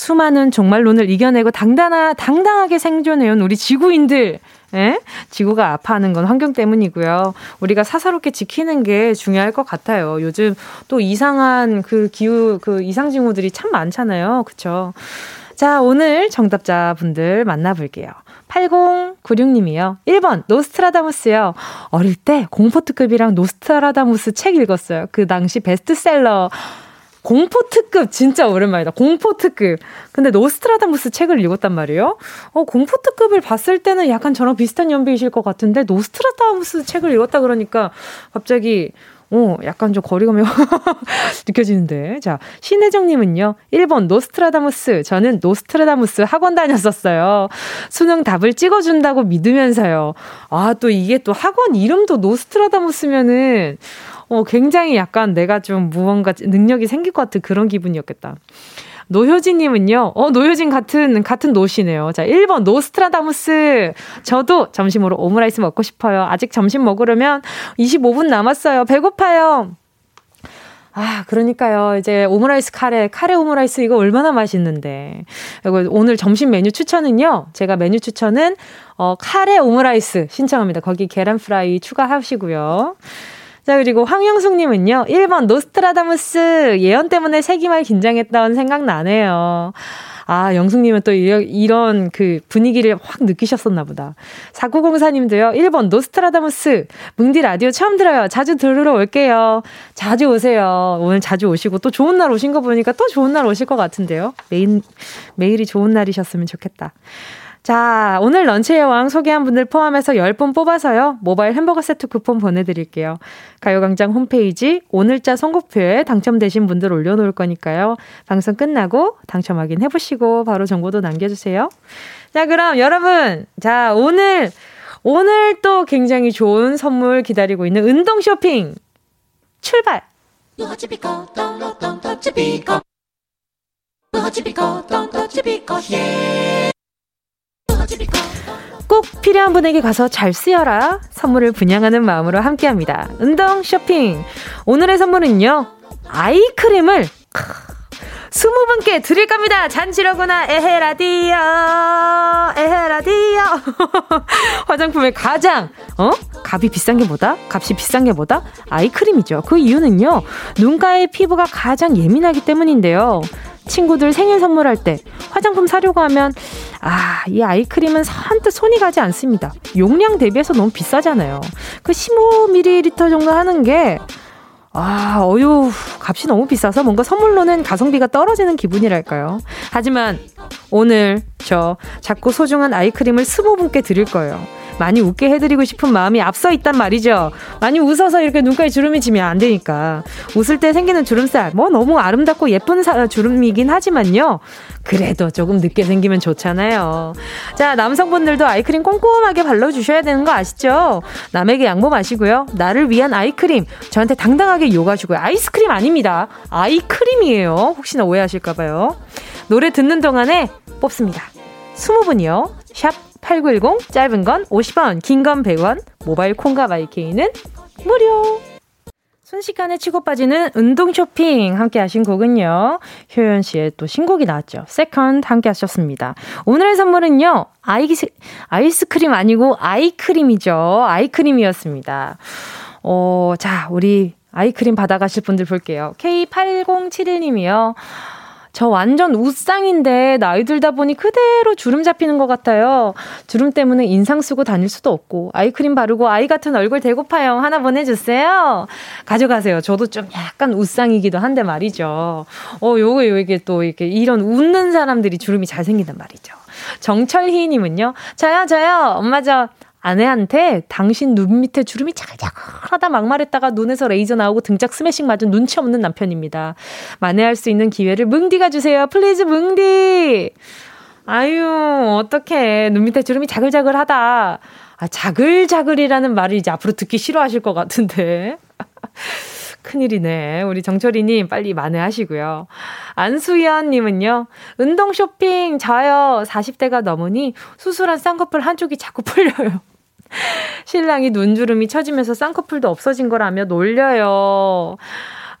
수많은 종말론을 이겨내고 당당하, 당당하게 생존해온 우리 지구인들. 예? 지구가 아파하는 건 환경 때문이고요. 우리가 사사롭게 지키는 게 중요할 것 같아요. 요즘 또 이상한 그 기후, 그 이상징후들이 참 많잖아요. 그쵸? 자, 오늘 정답자분들 만나볼게요. 8096님이요. 1번, 노스트라다무스요. 어릴 때 공포특급이랑 노스트라다무스 책 읽었어요. 그 당시 베스트셀러. 공포 특급 진짜 오랜만이다. 공포 특급. 근데 노스트라다무스 책을 읽었단 말이에요. 어, 공포 특급을 봤을 때는 약간 저랑 비슷한 연배이실 것 같은데 노스트라다무스 책을 읽었다 그러니까 갑자기 어, 약간 좀 거리감이 느껴지는데. 자, 신혜정님은요, 1번 노스트라다무스. 저는 노스트라다무스 학원 다녔었어요. 수능 답을 찍어준다고 믿으면서요. 아, 또 이게 또 학원 이름도 노스트라다무스면은, 어, 굉장히 약간 내가 좀 무언가 능력이 생길 것 같은 그런 기분이었겠다. 노효진님은요, 어, 노효진 같은, 같은 노씨네요. 자, 1번, 노스트라다무스. 저도 점심으로 오므라이스 먹고 싶어요. 아직 점심 먹으려면 25분 남았어요. 배고파요. 아, 그러니까요. 이제 오므라이스 카레, 카레 오므라이스 이거 얼마나 맛있는데. 이거 오늘 점심 메뉴 추천은요. 제가 메뉴 추천은 어 카레 오므라이스 신청합니다. 거기 계란 프라이 추가하시고요. 자, 그리고 황영숙님은요, 1번 노스트라다무스 예언 때문에 세기말 긴장했던 생각 나네요. 아, 영숙님은 또 이런 그 분위기를 확 느끼셨었나 보다. 4904님도요, 1번 노스트라다무스. 뭉디 라디오 처음 들어요. 자주 들으러 올게요. 자주 오세요. 오늘 자주 오시고 또 좋은 날 오신 거 보니까 또 좋은 날 오실 것 같은데요. 매일, 매일이 좋은 날이셨으면 좋겠다. 자, 오늘 런치의 왕 소개한 분들 포함해서 10분 뽑아서요. 모바일 햄버거 세트 쿠폰 보내드릴게요. 가요광장 홈페이지 오늘자 선곡표에 당첨되신 분들 올려놓을 거니까요. 방송 끝나고 당첨 확인해보시고 바로 정보도 남겨주세요. 자, 그럼 여러분. 자, 오늘, 오늘 또 굉장히 좋은 선물 기다리고 있는 운동 쇼핑 출발! 예. 꼭 필요한 분에게 가서 잘 쓰여라. 선물을 분양하는 마음으로 함께 합니다. 운동 쇼핑. 오늘의 선물은요. 아이크림을 20분께 드릴 겁니다. 잔치로구나. 에헤 라디오. 에헤 라디오. 화장품의 가장, 어? 값이 비싼 게 뭐다? 값이 비싼 게 뭐다? 아이크림이죠. 그 이유는요. 눈가의 피부가 가장 예민하기 때문인데요. 친구들 생일 선물할 때 화장품 사려고 하면 아, 이 아이크림은 선뜻 손이 가지 않습니다. 용량 대비해서 너무 비싸잖아요. 그 15ml 정도 하는 게 아, 어휴, 값이 너무 비싸서 뭔가 선물로는 가성비가 떨어지는 기분이랄까요. 하지만 오늘 저 자꾸 소중한 아이크림을 15분께 드릴 거예요. 많이 웃게 해드리고 싶은 마음이 앞서 있단 말이죠. 많이 웃어서 이렇게 눈가에 주름이 지면 안 되니까. 웃을 때 생기는 주름살, 뭐 너무 아름답고 예쁜 사, 주름이긴 하지만요. 그래도 조금 늦게 생기면 좋잖아요. 자, 남성분들도 아이크림 꼼꼼하게 발라주셔야 되는 거 아시죠? 남에게 양보 마시고요. 나를 위한 아이크림. 저한테 당당하게 요가주고요. 아이스크림 아닙니다. 아이크림이에요. 혹시나 오해하실까봐요. 노래 듣는 동안에 뽑습니다. 20분이요. 샵 8910 짧은 건 50원, 긴 건 100원, 모바일 콩과 마이케이는 무료. 순식간에 치고 빠지는 운동 쇼핑 함께 하신 곡은요. 효연 씨의 또 신곡이 나왔죠. Second 함께 하셨습니다. 오늘의 선물은요. 아이스, 아이스크림 아니고 아이크림이죠. 아이크림이었습니다. 어, 자, 우리 아이크림 받아가실 분들 볼게요. K8071님이요. 저 완전 웃상인데 나이 들다 보니 그대로 주름 잡히는 것 같아요. 주름 때문에 인상 쓰고 다닐 수도 없고 아이크림 바르고 아이 같은 얼굴 되고파요. 하나 보내주세요. 가져가세요. 저도 좀 약간 웃상이기도 한데 말이죠. 어, 요거 요게 또 이렇게 이런 웃는 사람들이 주름이 잘 생긴단 말이죠. 정철희님은요. 저요 저요 엄마 저 아내한테 당신 눈 밑에 주름이 자글자글하다 막말했다가 눈에서 레이저 나오고 등짝 스매싱 맞은 눈치 없는 남편입니다. 만회할 수 있는 기회를 뭉디가 주세요. Please 뭉디. 아유, 어떡해. 눈 밑에 주름이 자글자글하다. 아, 자글자글이라는 말을 이제 앞으로 듣기 싫어하실 것 같은데. 큰일이네. 우리 정철이님 빨리 만회하시고요. 안수연님은요, 운동 쇼핑 저요. 40대가 넘으니 수술한 쌍꺼풀 한쪽이 자꾸 풀려요. 신랑이 눈주름이 처지면서 쌍꺼풀도 없어진 거라며 놀려요.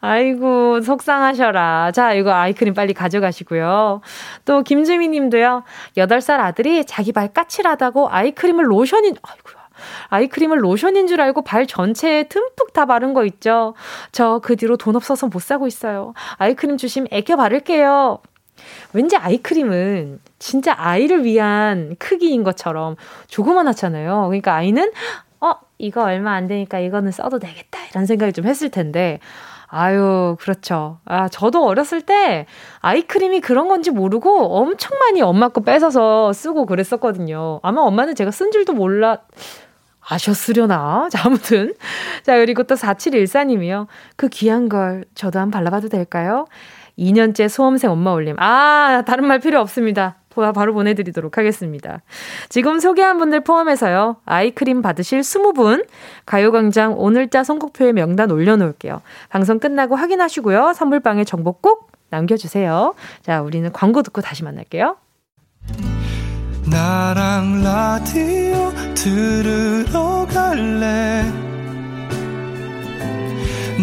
아이고, 속상하셔라. 자, 이거 아이크림 빨리 가져가시고요. 또, 김주미 님도요, 8살 아들이 자기 발 까칠하다고 아이크림을 로션인, 아이고, 아이크림을 로션인 줄 알고 발 전체에 듬뿍 다 바른 거 있죠. 저 그 뒤로 돈 없어서 못 사고 있어요. 아이크림 주심 애껴 바를게요. 왠지 아이크림은 진짜 아이를 위한 크기인 것처럼 조그만하잖아요. 그러니까 아이는 어 이거 얼마 안 되니까 이거는 써도 되겠다 이런 생각을 좀 했을 텐데 아유, 그렇죠. 아, 저도 어렸을 때 아이크림이 그런 건지 모르고 엄청 많이 엄마 거 뺏어서 쓰고 그랬었거든요. 아마 엄마는 제가 쓴 줄도 몰라, 아셨으려나? 자, 아무튼. 자, 그리고 또 4714님이요. 그 귀한 걸 저도 한번 발라봐도 될까요? 2년째 수험생 엄마 올림. 아, 다른 말 필요 없습니다. 바로 보내드리도록 하겠습니다. 지금 소개한 분들 포함해서요. 아이크림 받으실 20분 가요광장 오늘자 선곡표에 명단 올려놓을게요. 방송 끝나고 확인하시고요. 선물방에 정보 꼭 남겨주세요. 자, 우리는 광고 듣고 다시 만날게요. 나랑 라디오 들으러 갈래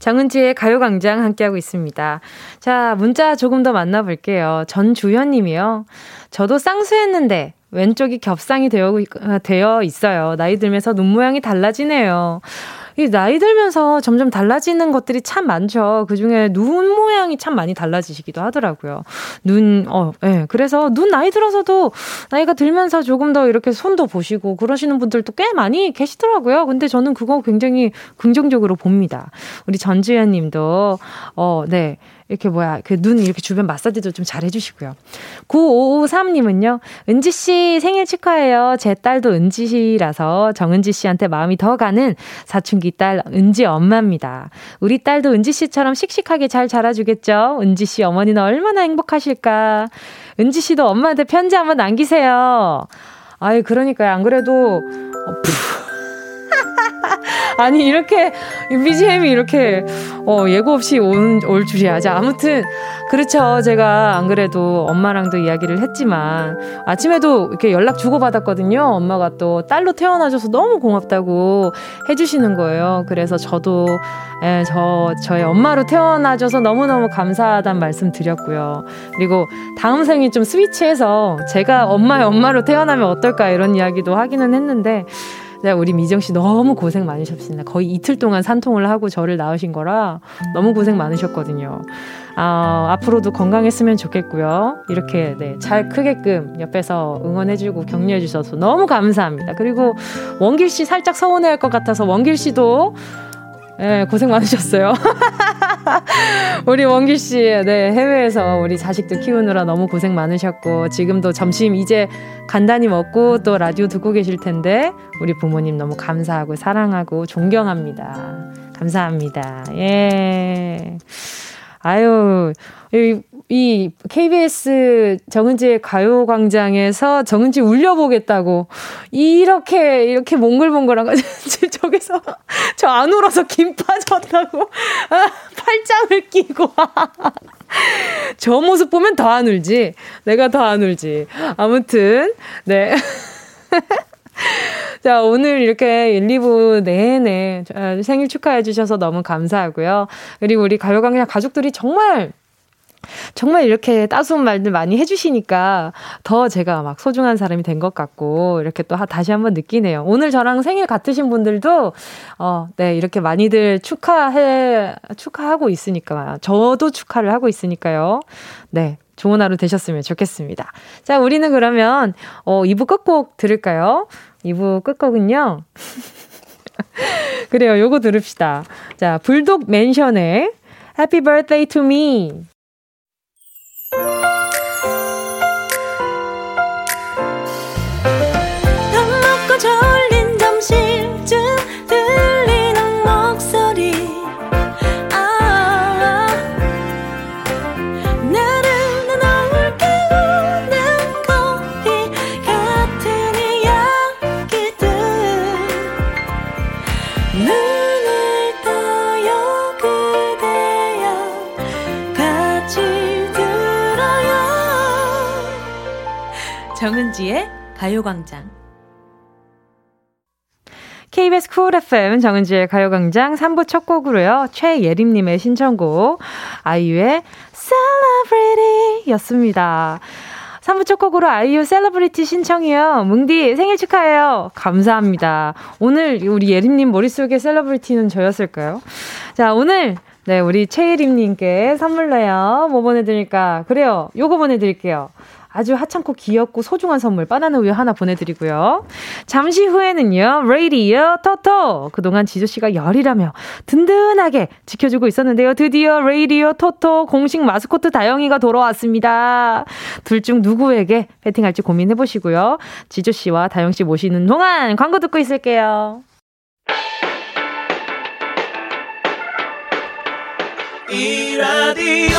정은지의 가요광장 함께하고 있습니다. 자, 문자 조금 더 만나볼게요. 전주현 님이요. 저도 쌍수했는데 왼쪽이 겹상이 되어, 되어 있어요. 나이 들면서 눈 모양이 달라지네요. 이 나이 들면서 점점 달라지는 것들이 참 많죠. 그 중에 눈 모양이 참 많이 달라지시기도 하더라고요. 눈, 어, 예. 네. 그래서 눈 나이 들어서도 나이가 들면서 조금 더 이렇게 손도 보시고 그러시는 분들도 꽤 많이 계시더라고요. 근데 저는 그거 굉장히 긍정적으로 봅니다. 우리 전지현 님도, 어, 네. 이렇게 뭐야, 그 눈 이렇게 주변 마사지도 좀 잘 해주시고요. 9553님은요, 은지씨 생일 축하해요. 제 딸도 은지씨라서 정은지 씨한테 마음이 더 가는 사춘기 딸 은지 엄마입니다. 우리 딸도 은지씨처럼 씩씩하게 잘 자라주겠죠? 은지씨 어머니는 얼마나 행복하실까? 은지씨도 엄마한테 편지 한번 남기세요. 아이, 그러니까요. 안 그래도, 어, 아니 이렇게 BGM이 이렇게 어, 예고 없이 온, 올 줄이야. 자 아무튼 그렇죠. 제가 안 그래도 엄마랑도 이야기를 했지만 아침에도 이렇게 연락 주고 받았거든요. 엄마가 또 딸로 태어나줘서 너무 고맙다고 해주시는 거예요. 그래서 저도 예, 저 저의 엄마로 태어나줘서 너무 너무 감사하다는 말씀 드렸고요. 그리고 다음 생이 좀 스위치해서 제가 엄마의 엄마로 태어나면 어떨까 이런 이야기도 하기는 했는데. 네, 우리 미정 씨 너무 고생 많으셨습니다. 거의 이틀 동안 산통을 하고 저를 낳으신 거라 너무 고생 많으셨거든요. 아, 앞으로도 건강했으면 좋겠고요. 이렇게 네, 잘 크게끔 옆에서 응원해주고 격려해주셔서 너무 감사합니다. 그리고 원길 씨 살짝 서운해할 것 같아서 원길 씨도 네, 고생 많으셨어요. 우리 원기 씨, 네, 해외에서 우리 자식들 키우느라 너무 고생 많으셨고, 지금도 점심 이제 간단히 먹고 또 라디오 듣고 계실 텐데, 우리 부모님 너무 감사하고 사랑하고 존경합니다. 감사합니다. 예. 아유, 이, 이 KBS 정은지의 가요광장에서 정은지 울려보겠다고 이렇게 이렇게 몽글몽글한 거 저기서 저 안 울어서 김 빠졌다고 아, 팔짱을 끼고. 저 모습 보면 더 안 울지. 내가 더 안 울지. 아무튼 네. 자, 오늘 이렇게 1, 2부 내내 생일 축하해 주셔서 너무 감사하고요. 그리고 우리 가요광장 가족들이 정말 정말 이렇게 따스운 말들 많이 해주시니까 더 제가 막 소중한 사람이 된 것 같고, 이렇게 또 다시 한번 느끼네요. 오늘 저랑 생일 같으신 분들도, 어, 네, 이렇게 많이들 축하해, 축하하고 있으니까, 저도 축하를 하고 있으니까요. 네. 좋은 하루 되셨으면 좋겠습니다. 자, 우리는 그러면, 어, 2부 끝곡 들을까요? 2부 끝곡은요. 그래요. 요거 들읍시다. 자, 불독 맨션의 Happy Birthday to Me. 정은지의 가요광장. KBS 쿨 FM 정은지의 가요광장 3부 첫 곡으로요. 최예림님의 신청곡 아이유의 Celebrity 였습니다. 3부 첫 곡으로 아이유 셀러브리티 신청이요. 뭉디 생일 축하해요. 감사합니다. 오늘 우리 예림님 머릿속에 celebrity는 저였을까요? 자, 오늘 네, 우리 최예림님께 선물로요. 뭐 보내드릴까? 그래요. 요거 보내드릴게요. 아주 하찮고 귀엽고 소중한 선물 바나나 우유 하나 보내드리고요. 잠시 후에는요, 레이디어 토토. 그동안 지조씨가 열이라며 든든하게 지켜주고 있었는데요. 드디어 레이디어 토토 공식 마스코트 다영이가 돌아왔습니다. 둘 중 누구에게 베팅할지 고민해보시고요. 지조씨와 다영씨 모시는 동안 광고 듣고 있을게요. 이 라디오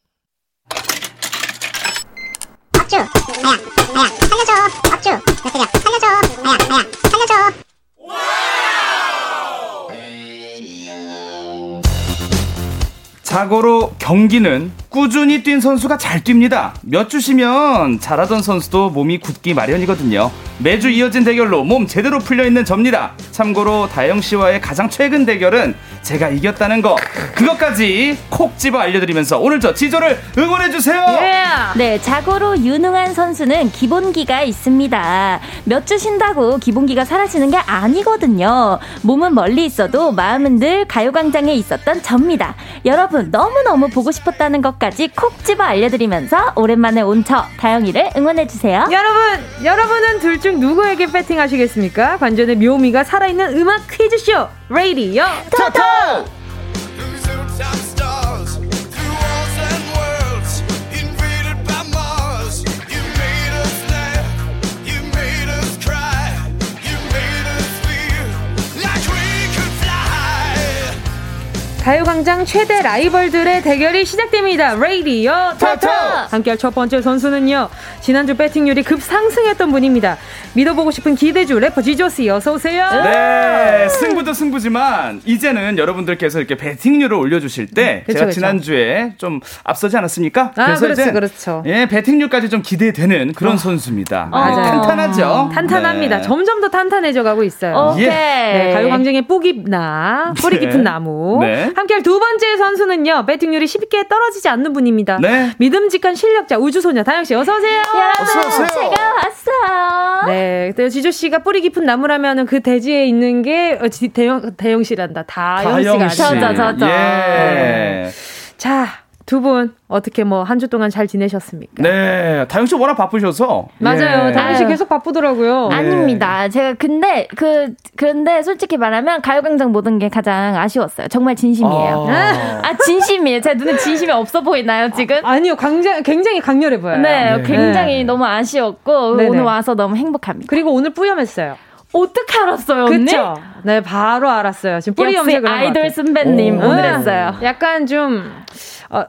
업주 아야 아야 살려줘. 업주 몇대냐 살려줘. 아야 아야 살려줘
자고로 경기는 꾸준히 뛴 선수가 잘 뜁니다. 몇 주시면 잘하던 선수도 몸이 굳기 마련이거든요. 매주 이어진 대결로 몸 제대로 풀려 있는 접니다. 참고로 다영 씨와의 가장 최근 대결은 제가 이겼다는 거 그것까지 콕 집어 알려드리면서 오늘 저 지조를 응원해 주세요.
Yeah. 네, 자고로 유능한 선수는 기본기가 있습니다. 몇 주 쉰다고 기본기가 사라지는 게 아니거든요. 몸은 멀리 있어도 마음은 늘 가요광장에 있었던 접니다. 여러분 너무 너무 보고 싶었다는 것 것까지 콕 집어 알려드리면서 오랜만에 온 저 다영이를 응원해주세요.
여러분, 여러분은 둘 중 누구에게 배팅하시겠습니까? 관전의 묘미가 살아있는 음악 퀴즈쇼 레이디요 토토! 가요광장 최대 라이벌들의 대결이 시작됩니다. 레이디어 터터! 함께할 첫 번째 선수는요. 지난주 배팅률이 급상승했던 분입니다. 믿어보고 싶은 기대주 래퍼 지조씨 어서 오세요.
네, 승부도 승부지만 이제는 여러분들께서 이렇게 배팅률을 올려주실 때 그쵸, 제가 그쵸. 지난주에 좀 앞서지 않았습니까?
아, 그래서 그렇죠, 이제 그렇죠.
예, 배팅률까지 좀 기대되는 그런 어. 선수입니다.
아, 맞아요.
탄탄하죠.
탄탄합니다. 네. 점점 더 탄탄해져 가고 있어요.
오케이. 예. 네,
가요광장의 뿌기 나 뿌리 깊은 네. 나무. 네. 함께할 두 번째 선수는요. 배팅률이 쉽게 떨어지지 않는 분입니다. 네. 믿음직한 실력자 우주소녀 다영 씨 어서 오세요.
여러분 제가 왔어요.
네, 지조 씨가 뿌리 깊은 나무라면은 그 대지에 있는 게 어, 대영 대영 씨란다. 다영 씨가 아니죠.
저저 저저.
예.
자, 두 분 어떻게 뭐 한 주 동안 잘 지내셨습니까?
네, 다영 씨 워낙 바쁘셔서
맞아요. 예. 다영 씨 계속 바쁘더라고요.
네. 아닙니다. 제가 근데 그 그런데 솔직히 말하면 가요광장 모든 게 가장 아쉬웠어요. 정말 진심이에요. 아, 아 진심이에요. 제 눈에 진심이 없어 보이나요 지금?
아, 니요 굉장히 굉장히 강렬해 보여요.
네, 네. 굉장히 네. 너무 아쉬웠고 네네. 오늘 와서 너무 행복합니다.
그리고 오늘 뿌염했어요.
어떻게 알았어요, 언니?
그쵸? 네, 바로 알았어요. 지금 뿌리 염색을
아이돌 선배님 오늘 했어요.
약간 좀 어,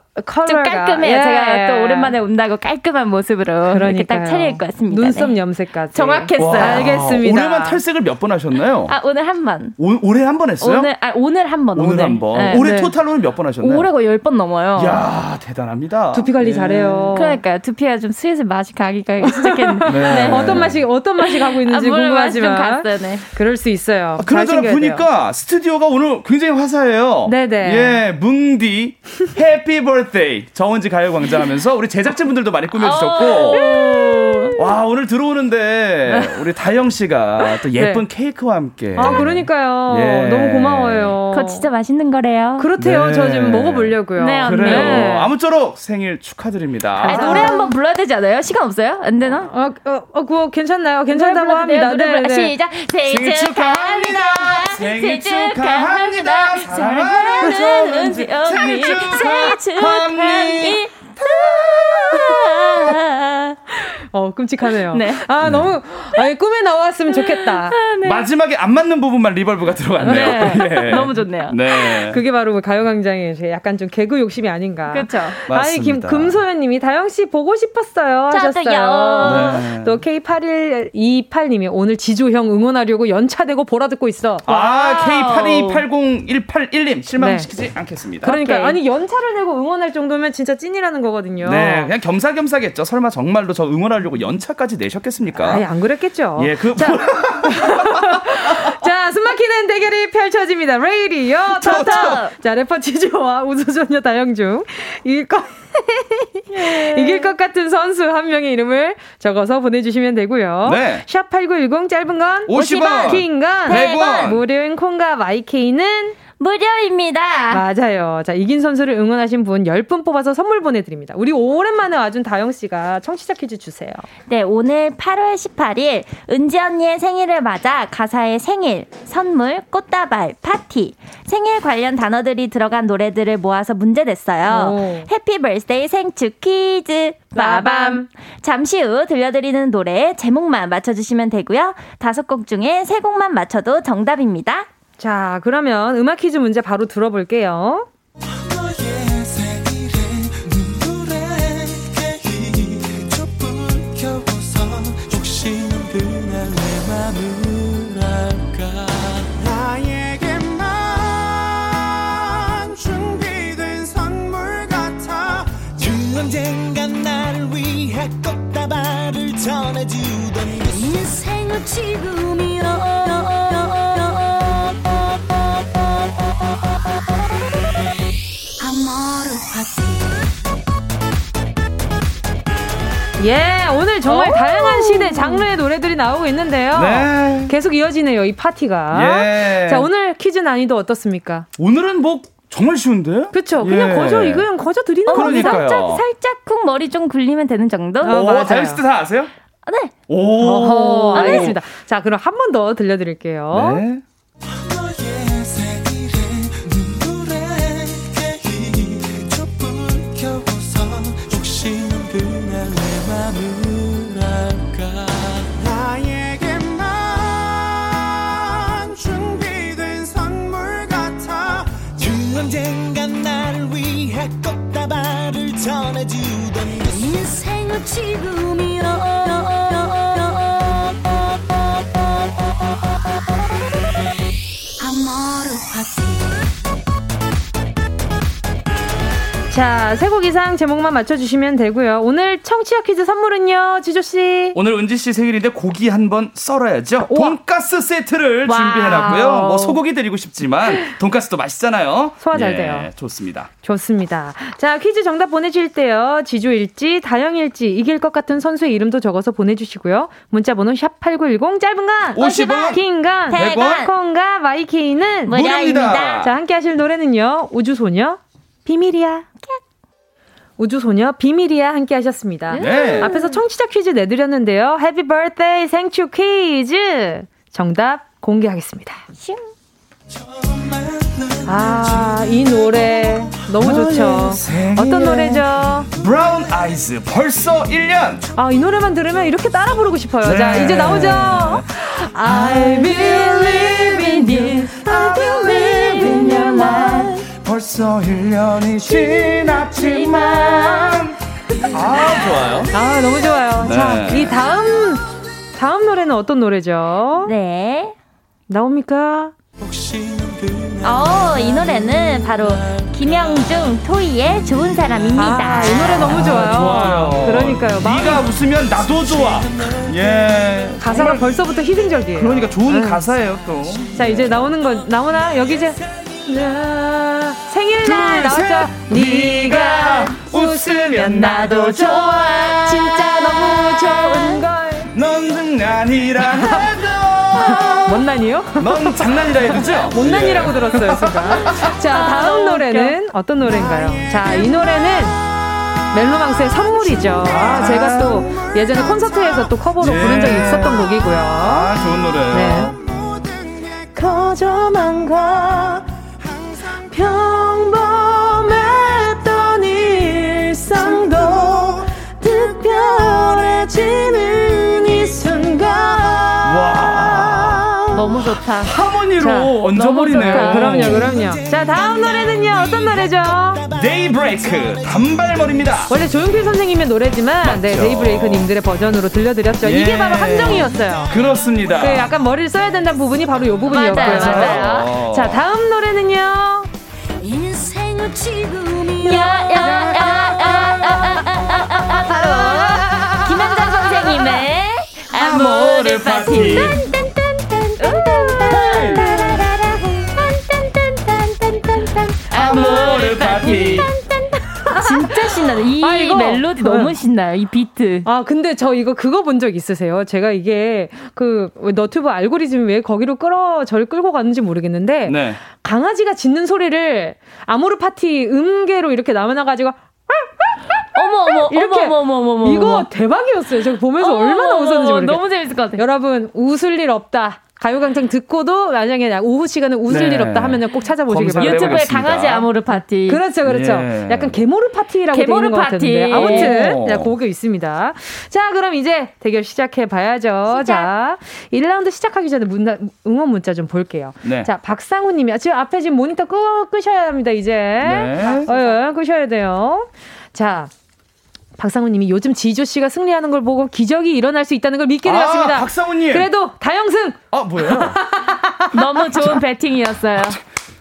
좀 깔끔해요. 예. 제가 또 오랜만에 온다고 깔끔한 모습으로 이렇게 딱 차려입고 왔습니다.
눈썹 네. 염색까지.
정확했어요. 와,
알겠습니다.
올해만 탈색을 몇 번 하셨나요?
아, 오늘 한 번.
오, 올해 한 번 했어요?
오늘, 아, 오늘 한 번.
오늘, 오늘. 한 번. 네. 올해 네. 토탈로는 몇 번 하셨나요?
올해 거의 10번 넘어요.
이야, 대단합니다.
두피 관리 네. 잘해요.
그러니까요. 두피가 좀 슬슬 맛이 가기가 시작했는데. 네.
네. 어떤 맛이, 어떤 맛이 가고 있는지 아, 궁금하지만.
갔어요, 네.
그럴 수 있어요.
아, 그나저나 보니까 스튜디오가 오늘 굉장히 화사해요.
네네.
예, 뭉디, 해피 버스데이. 정은지 가요광장 하면서 우리 제작진분들도 많이 꾸며주셨고. 어. 와, 오늘 들어오는데 우리 다영 씨가 또 네. 예쁜 네. 케이크와 함께.
아, 그러니까요. 예. 너무 고마워요.
그거 진짜 맛있는 거래요.
그렇대요. 네. 저 지금 먹어보려고요.
네,
그래요. 네. 아무쪼록 생일 축하드립니다.
아니, 노래 한번 불러야 되지 않아요? 시간 없어요? 안 되나?
어, 어, 어 그거 괜찮나요? 괜찮다고 합니다.
네, 네. 시작. 생일 축하합니다. 생일 축하합니다. 사랑하는 은지 언니 생일 축하합니다.
어, 끔찍하네요.
네.
아, 너무, 아니, 꿈에 나왔으면 좋겠다.
마지막에 안 맞는 부분만 reverb가 들어갔네요.
네.
예.
너무 좋네요.
네.
그게 바로 가요광장의 제 약간 좀 개그 욕심이 아닌가.
그렇죠.
아니, 김. 금소연님이 다영씨 보고 싶었어요. 하셨어요.
저도요.
네.
또 K8128님이 오늘 지조형 응원하려고 연차 내고 보라 듣고 있어.
아,
wow.
K8280-181님 실망시키지 않겠습니다.
그러니까
오케이.
아니 연차를 내고 응원할 정도면 진짜 찐이라는 거거든요.
네, 그냥 겸사겸사겠죠. 설마 정말로 저 응원 하려고 연차까지 내셨겠습니까?
아예 안 그랬겠죠.
예, 그
자, 자, 숨 막히는 대결이 펼쳐집니다. 레이디요, 터터. 자, 래퍼 지조와 우수소녀 다영중. 이길 것, 이길 것 같은 선수 한 명의 이름을 적어서 보내주시면 되고요.
네.
샵8910 짧은 건
50원,
긴건
100원.
무료인 콩과 마이케이는
무료입니다.
맞아요. 자, 이긴 선수를 응원하신 분 10분 뽑아서 선물 보내드립니다. 우리 오랜만에 와준 다영씨가 청취자 퀴즈 주세요.
네, 오늘 8월 18일 은지 언니의 생일을 맞아 가사에 생일, 선물, 꽃다발, 파티, 생일 관련 단어들이 들어간 노래들을 모아서 문제 냈어요.
오.
Happy birthday 생축 퀴즈. 빠밤. 잠시 후 들려드리는 노래 제목만 맞춰주시면 되고요. 다섯 곡 중에 세 곡만 맞춰도 정답입니다.
자, 그러면 음악 퀴즈 문제 바로 들어볼게요.
촛
예, 오늘 정말 다양한 시대 장르의 노래들이 나오고 있는데요.
네.
계속 이어지네요, 이 파티가.
예.
자, 오늘 퀴즈 난이도 어떻습니까?
오늘은 뭐 정말 쉬운데?
그쵸? 그냥
예.
거저, 이거 그냥 거저 드리는
어,
겁니다.
그러니까요.
살짝, 살짝 쿵 머리 좀 굴리면 되는 정도?
어,
오,
맞아요.
다영 씨도 다 아세요?
네.
오.
어허, 알겠습니다. 자, 그럼 한 번 더 들려드릴게요.
네.
인생은
자, 세 곡 이상 제목만 맞춰주시면 되고요. 오늘 청취자 퀴즈 선물은요, 지조씨.
오늘 은지 씨 생일인데 고기 한 번 썰어야죠.
우와.
돈가스 세트를
wow.
준비해놨고요. 뭐 소고기 드리고 싶지만 돈가스도 맛있잖아요.
소화 잘
예,
돼요.
좋습니다.
좋습니다. 자, 퀴즈 정답 보내주실 때요. 지조일지, 다영일지, 이길 것 같은 선수의 이름도 적어서 보내주시고요. 문자번호 샵8910, 짧은 건
50원,
긴건
100원,
콩과 마이케이는
무료입니다.
자, 함께 하실 노래는요. 우주소녀, 비밀이야. 우주소녀, 비밀이야. 함께 하셨습니다.
네.
앞에서 청취자 퀴즈 내드렸는데요. happy birthday 생축 퀴즈. 정답 공개하겠습니다. 아, 이 노래 너무 좋죠. 어떤 노래죠?
브라운 아이즈 벌써 1년.
아, 이 노래만 들으면 이렇게 따라 부르고 싶어요.
네.
자, 이제 나오죠. I believe in you. I believe in your love.
벌써 1년이 지났지만. 아, 좋아요.
아, 너무 좋아요.
네.
자, 이 다음, 다음 노래는 어떤 노래죠?
네.
나옵니까?
어, 이 노래는 바로 김영중 토이의 좋은 사람입니다.
아, 이 노래 너무 좋아요.
좋아요.
그러니까요.
네가 웃으면 나도 좋아. 예.
가사가 벌써부터 희생적이에요.
그러니까 좋은
네.
가사예요, 또.
자 이제 나오는 건 나오나 여기 이제 나 생일날. 나왔죠. 네가 웃으면 나도 좋아. 진짜 너무 좋은 걸.
넌 장난이라 해도.
못난이요?
넌 장난이라 해도죠?
못난이라고
예.
들었어요 순간. 자 다음 노래는 어떤 노래인가요? 자 이 노래는 멜로망스의 선물이죠. 아, 제가 또 예전에 콘서트에서 또 커버로
예.
부른 적이 있었던 곡이고요.
아, 좋은 노래예요.
네. 거저만 과 평범했던 일상도 특별해지는 이 순간. 와.
너무 좋다.
하모니로 얹어버리네요.
그럼요 그럼요. 자 다음 노래는요. 어떤 노래죠?
데이브레이크 단발머리입니다.
원래 조용필 선생님의 노래지만 네 데이브레이크님들의 버전으로 들려드렸죠.
예.
이게 바로 함정이었어요.
그렇습니다.
그 약간 머리를 써야 된다는 부분이 바로 이 부분이었고요.
맞아요, 맞아요.
자 다음 노래는요.
지금이야.
야야야야야야야야 바로 김현정 선생님의 아모르 파티. 아모르 파티. 진짜 신나요. 이
아, 이거.
멜로디 너무 신나요. 이 비트.
아, 근데 저 이거 그거 본 적 있으세요? 제가 이게 그 너튜브 알고리즘이 왜 거기로 끌어, 저를 끌고 갔는지 모르겠는데
네.
강아지가 짖는 소리를 아모르 파티 음계로 이렇게 남아나가지고
어머 어머
이렇게
어머 어머 어머 어머.
이거 대박이었어요. 제가 보면서
어머,
얼마나 웃었는지 모르겠어요.
너무 재밌을 것 같아요.
여러분 웃을 일 없다. 가요광장 듣고도 만약에 오후 시간에 웃을
네.
일 없다 하면 꼭 찾아보시기
검색을
바랍니다.
유튜브에
해보겠습니다.
강아지 아모르 파티.
그렇죠, 그렇죠.
예.
약간 개모르 파티라고 되어
개모르
같은데.
파티.
아무튼
오.
자, 그거 있습니다. 자, 그럼 이제 대결 시작해 봐야죠. 자, 1라운드 시작하기 전에 문자, 응원 문자 좀 볼게요.
네.
자, 박상우 님이 지금 앞에 지금 모니터 끄, 끄셔야 합니다. 이제.
네.
어, 예, 끄셔야 돼요. 자. 박상우님이 요즘 지조 씨가 승리하는 걸 보고 기적이 일어날 수 있다는 걸 믿게
아,
되었습니다.
박상우님.
그래도 다영승
아 뭐예요?
너무 좋은 배팅이었어요.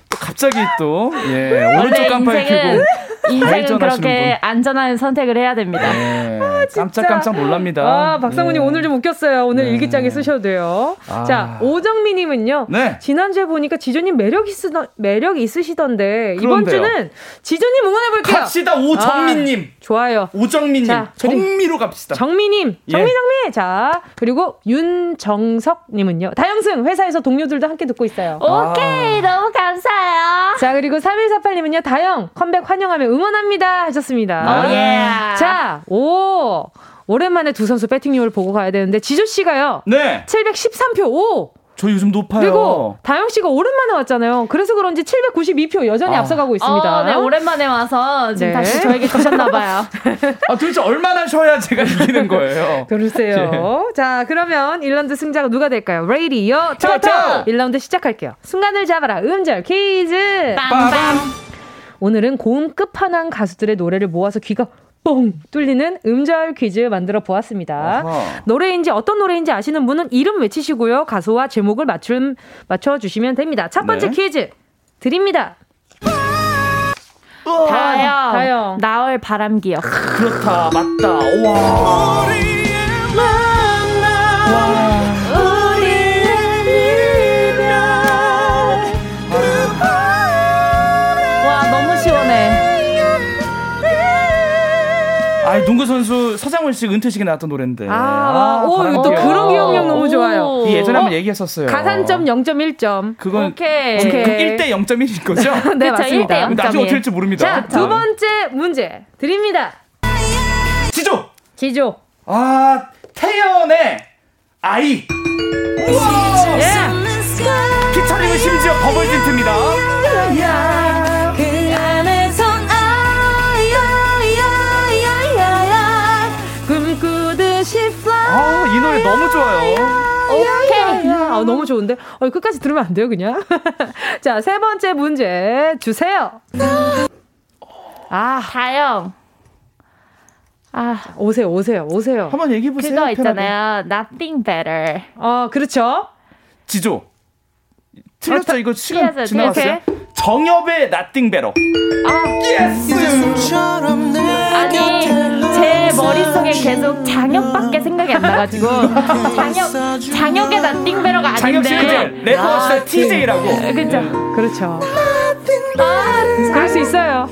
갑자기 또 예, 오른쪽
원래
깜빡이 켜고
인생은 그렇게 안전한 선택을 해야 됩니다.
네, 깜짝깜짝 놀랍니다.
아, 박상우님
예.
오늘 좀 웃겼어요. 오늘
네.
일기장에 쓰셔도 돼요.
아.
자, 오정미님은요.
네.
지난주에 보니까 지조님 매력 있으 매력 있으시던데 이번. 주는 지조님 응원해볼게요.
갑시다 오정민님,
아, 좋아요.
오정민님,
자,
정미로 갑시다.
정미님,
예.
정미 정미. 자, 그리고 윤정석님은요. 다영승 회사에서 동료들도 함께 듣고 있어요.
오케이, 너무 감사해요.
자, 그리고 3148님은요. 다영 컴백 환영하며 응원합니다 하셨습니다.
오, 예.
자, 오 오랜만에 두 선수 배팅률을 보고 가야 되는데 지조 씨가요.
네,
713표 오.
저 요즘 높아요.
그리고 다영 씨가 오랜만에 왔잖아요. 그래서 그런지 792표 여전히
아.
앞서가고 있습니다.
어, 네, 오랜만에 와서 지금
네.
다시 저에게 주셨나 봐요.
아, 도대체 얼마나 쉬어야 제가 이기는 거예요?
그러세요. 자, 그러면 1라운드 승자가 누가 될까요? 레이디요 토토!
토토!
1라운드 시작할게요. 순간을 잡아라. 음절 퀴즈!
빰빰.
오늘은 고음 끝판왕 가수들의 노래를 모아서 귀가 뻥 뚫리는 음절 퀴즈 만들어 보았습니다.
아하.
노래인지 어떤 노래인지 아시는 분은 이름 외치시고요. 가수와 제목을 맞춤, 맞춰주시면 됩니다. 첫 번째
네.
퀴즈 드립니다.
다영.
다영.
나얼 바람기요.
그렇다, 맞다. 와.
와,
아, 농구 선수 서장훈 씨 은퇴식에 나왔던 노래인데.
아, 오, 이거 또. 그런 기억력 너무 좋아요.
이 예전에
어?
한번 얘기했었어요.
가산점 0.1점.
그건
오케이.
그
오케이.
1대 0.1인 거죠?
네,
그쵸,
맞습니다.
1대 0.
나중에 어떻게 될지 모릅니다.
자, 두 번째 문제 드립니다.
지조!
지조.
아, 태연의 아이. 우와!
예.
피처링은 심지어 버벌진트입니다.
아,
너무
좋은데? 어, 끝까지 들으면 안 돼요, 그냥? 자, 세 번째 문제 주세요. 아,
다영. 아,
오세요, 오세요, 오세요.
한번 얘기해 보세요.
그거 있잖아요. Nothing better.
어, 그렇죠.
지조. 틀렸어 이거 시간
틀렸어요,
지나갔어요. 정엽의 Nothing Better.
아니, 제 머릿속에 계속 장혁밖에 생각이 안 나가지고. 장혁, 장혁의 Nothing better가
장혁 씨는 이제
아닌데.
래퍼 TJ라고.
그죠?
그렇죠. 그럴 수 있어요.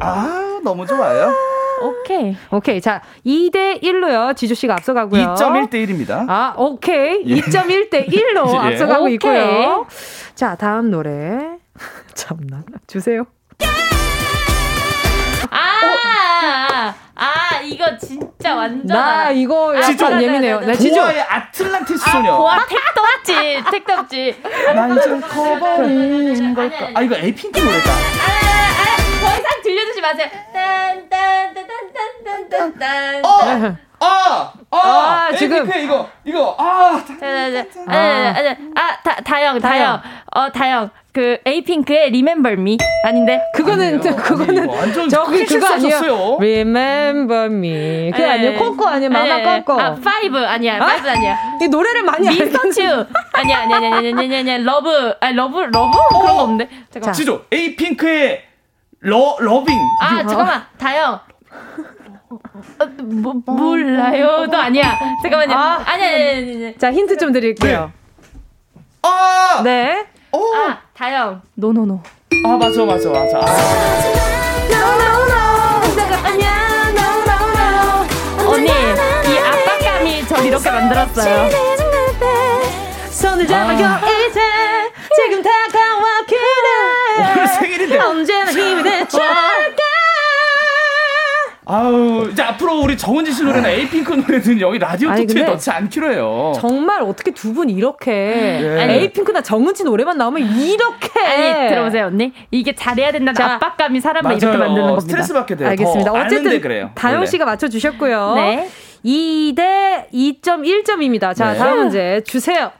아 너무 좋아요.
오케이.
오케이. 자, 2대 1로요. 지조 씨가 앞서가고요.
2.1대 1입니다.
아, 오케이.
예.
2.1대 1로
예.
앞서가고
오케이.
있고요. 자, 다음 노래. 참나. 주세요.
아, 아, 이거 진짜 완전.
나. 이거
아,
약간 예민해요.
맞아.
지조.
보아의 아틀란티스 소녀.
보아 택도 없지, 택도 없지.
나 이제 커버린 걸까? 아 이거 에이핑크 노래다.
아, 아, 더 이상 들려주지 마세요. 딴딴딴딴딴딴딴.
어, 아! 아!
아, 지금.
지금 이거 이거 아!
아, 다, 다영, 다영. 어, 다영. 그, 에이핑크의 Remember Me. 아닌데?
그거는
아니에요.
그거는
아니,
저기 그거 아니에요.
실수하셨어요.
Remember me. 그게 아니 에요. 코코 아니에요. 마마 코코.
아, Five 아니야. Five 아니야.
이 노래를 많이
미스터
알겠네.
츄. 아니야, 아니야, 아니야, 아니야, 아니야, 아니야. Love. 아니, Love, Love? 그런 거 없는데. 잠깐만.
지조 에이핑크의 러 loving.
아, 잠깐만. 다영. 어, 뭐, 몰라요도 아니야. 잠깐만요.
아.
아, 니 아니, 아니, 아니.
자, 힌트 좀 드릴게요.
아!
네.
어!
아, 다영. No No No.
아 맞아 맞아 맞아. 아.
언니, 이 압박감이 절 이렇게 만들었어요.
손을 잡아요 이제 지금 다가와
오늘 생일인데.
언제나 힘이 되줄까
아우 이제 앞으로 우리 정은지 씨 노래나 에이핑크 노래는 여기 라디오 토토에 넣지 않기로 해요.
정말 어떻게 두 분 이렇게
예.
에이핑크나 정은지 노래만 나오면 이렇게
아니, 들어보세요, 언니. 이게 잘해야 된다는
자,
압박감이 사람을
맞아요.
이렇게 만드는 겁니다.
스트레스 받게 돼요.
알겠습니다. 어쨌든
그래요.
다영. 씨가 맞춰 주셨고요.
네.
2대 2.1점입니다. 자,
네.
다음 문제 주세요.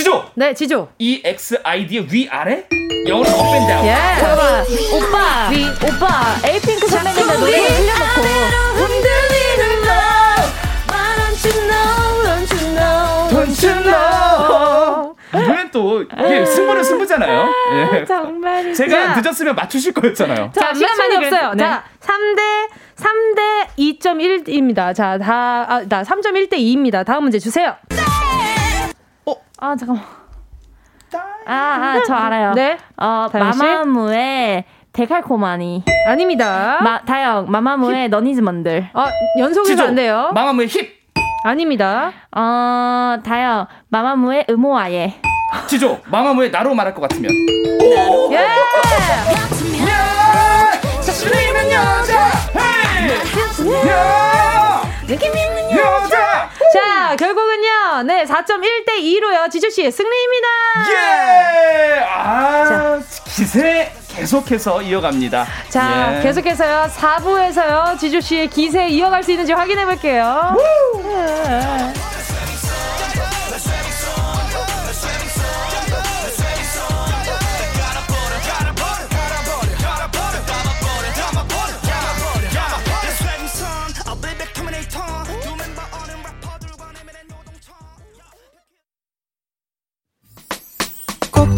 지조
네, 지조.
E X I D의 위 아래 영어로 up and down.
예.
잠깐만. 오빠, 오빠, 에이핑크 선배님들 노래를 틀려놓고.
흔들리는
Don't you know? 이번엔 또 이게 승부는 승부잖아요. 예.
정말.
제가
자.
늦었으면 맞추실 거였잖아요.
자,
자,
시간 많이 없어요.
게-
자, 3대 3대 2.1입니다. 자, 다, 아, 나 3.1대 2입니다. 다음 문제 주세요.
아, 잠깐만. 아, 아, 저 알아요.
네.
어? 마마무의 데칼코마니.
아닙니다.
마, 다영, 마마무의 너니즈먼들.
어, 연속으로
지조
안 돼요.
마마무의 힙.
아닙니다.
어, 다영, 마마무의 음오아예.
지조 마마무의 나로 말할 것 같으면.
예!
자신 있는 여자. 헤이. 야. 여자.
자, 결국은요. 네, 4.1대 2로요. 지조씨 승리입니다.
예. 아 기세 계속해서 이어갑니다.
자,
예.
계속해서요. 4부에서요. 지조 씨의 기세 이어갈 수 있는지 확인해 볼게요.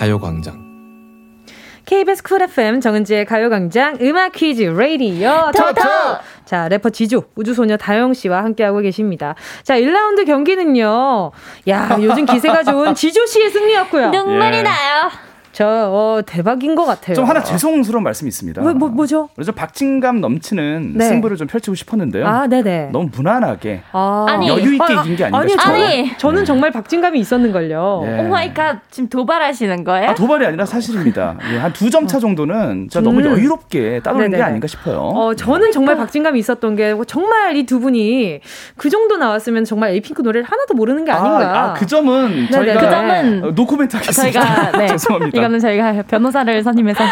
가요광장
KBS 쿨 FM 정은지의 가요광장 음악 퀴즈 레이디어 토토! 자, 래퍼 지조, 우주소녀 다영 씨와 함께하고 계십니다. 자, 1라운드 경기는요. 야, 요즘 기세가 좋은 지조 씨의 승리였고요.
눈물이
예.
나요.
저, 어, 대박인 것 같아요.
좀 하나 죄송스러운 말씀이 있습니다.
뭐, 뭐, 뭐죠?
그래서 박진감 넘치는
네.
승부를 좀 펼치고 싶었는데요.
아, 네네.
너무 무난하게
아.
아니,
여유 있게
아,
이긴 게 아닌가
아니,
싶어요.
아니.
저는 정말 박진감이 있었는걸요.
예.
Oh my god, 지금 도발하시는 거예요?
아, 도발이 아니라 사실입니다. 예, 한두 점 차 정도는 너무
음.
여유롭게 따르는 게. 아닌가 싶어요.
어, 저는 정말 박진감이 있었던 게 정말 이 두 분이 그 정도 나왔으면 정말 에이핑크 노래를 하나도 모르는 게 아닌가.
아, 아, 그 점은. 저희가
그
점은
어, 노코멘트 하겠습니다.
저희가, 네.
죄송합니다.
이거는 저희가 변호사를 선임해서.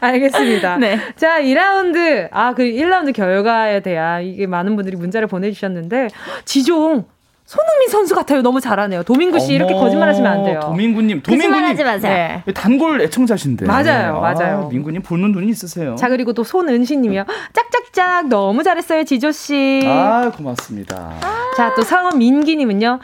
알겠습니다.
네.
자, 2라운드. 아, 그 1라운드 결과에 대한 이게 많은 분들이 문자를 보내주셨는데, 지종. 손흥민 선수 같아요. 너무 잘하네요. 도민구 씨 이렇게
어머,
거짓말 하시면 안 돼요.
도민구님,
거짓말하지
도민구님.
마세요.
네.
단골 애청자신데.
맞아요,
아,
맞아요.
민구님 보는 눈이 있으세요.
자, 그리고 또 손은시님이요. 짝짝짝 너무 잘했어요, 지조 씨.
아, 고맙습니다.
자, 또 사원 민기님은요.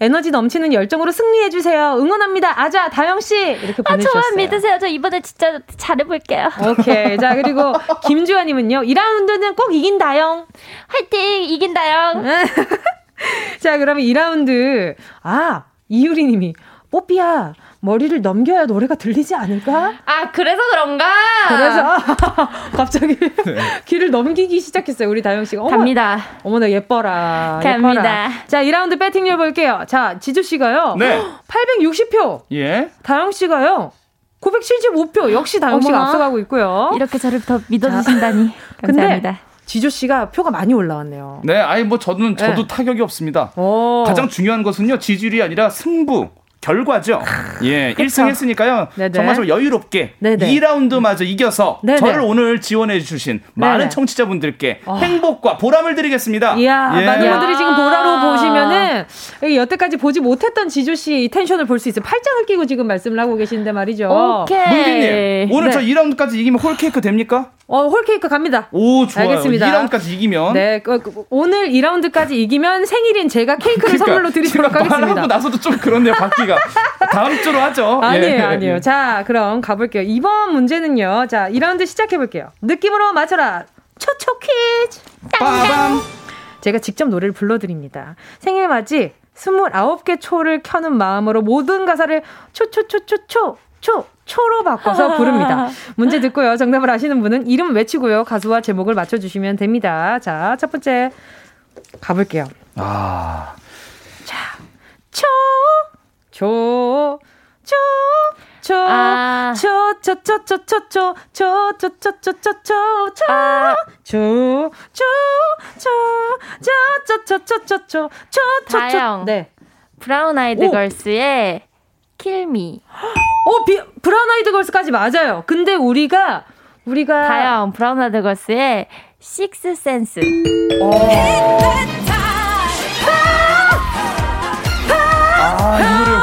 에너지 넘치는 열정으로 승리해 주세요. 응원합니다. 아자, 다영 씨. 이렇게
아,
보내주셨어요.
저만 믿으세요. 저 이번에 진짜 잘해볼게요.
오케이. 자, 그리고 김주환님은요. 2라운드는 꼭 이긴다영.
화이팅! 이긴다요.
자, 그러면 2라운드. 아, 이유리 님이 뽀삐야, 머리를 넘겨야 노래가 들리지 않을까?
아, 그래서 그런가?
그래서 갑자기 귀를 넘기기 시작했어요. 우리 다영 씨가. 어머,
갑니다.
어머나 예뻐라.
갑니다.
예뻐라. 자, 2라운드 배팅률 볼게요. 자, 지주 씨가요.
네.
860표.
예.
다영 씨가요. 975표. 역시 다영 씨가
어머나.
앞서가고 있고요.
이렇게 저를 더 믿어주신다니. 감사합니다.
근데 지조 씨가 표가 많이 올라왔네요.
네, 아니 뭐 저는 저도
네.
타격이 없습니다.
오.
가장 중요한 것은요 지지율이 아니라 승부. 결과죠. 예, 그렇죠. 그쵸? 1승 했으니까요.
네네.
정말 좀 여유롭게
네네.
2라운드마저 이겨서
네네.
저를 오늘 지원해 주신 많은 청취자분들께 어. 행복과 보람을 드리겠습니다.
이야,
예.
많은 분들이 지금 보라로 보시면은 여태까지 보지 못했던 지조 씨 텐션을 볼 수 있어요. 팔짱을 끼고 지금 말씀을 하고 계신데 말이죠.
오케이.
문디님, 오늘
네.
저 2라운드까지 이기면 홀케이크 됩니까?
어, 홀케이크 갑니다.
오, 좋아요.
알겠습니다.
2라운드까지 이기면.
네, 그, 그, 오늘 2라운드까지 이기면 생일인 제가 케이크를 그러니까, 선물로 드리도록 하겠습니다.
말하고 나서도 좀 그렇네요, 바퀴가. 자, 다음 주로 하죠. 예.
아니에요,
예.
아니에요. 자, 그럼 가볼게요. 이번 문제는요. 자, 2라운드 시작해볼게요. 느낌으로 맞춰라. 초초 퀴즈.
빠밤.
제가 직접 노래를 불러드립니다. 생일 맞이 29개 초를 켜는 마음으로 모든 가사를 초초초초초 초 초로 바꿔서 부릅니다. 문제 듣고요. 정답을 아시는 분은 이름 외치고요. 가수와 제목을 맞춰주시면 됩니다. 자, 첫 번째 가볼게요.
아.
자, 초 조, 조, 초,
아.
초, 초, 초, 초, 초, 초, 초, 초, 초, 초, 초, 초, 초,
아.
초, 초, 초, 초, 초, 초, 초, 초, 초, 초, 초, 네.
브라운 아이드
오.
걸스의 Kill Me.
어, 비, 브라운 아이드 걸스까지 맞아요. 근데 우리가, 우리가.
다영, 브라운 아이드 걸스의 Sixth Sense.
아, 이 노래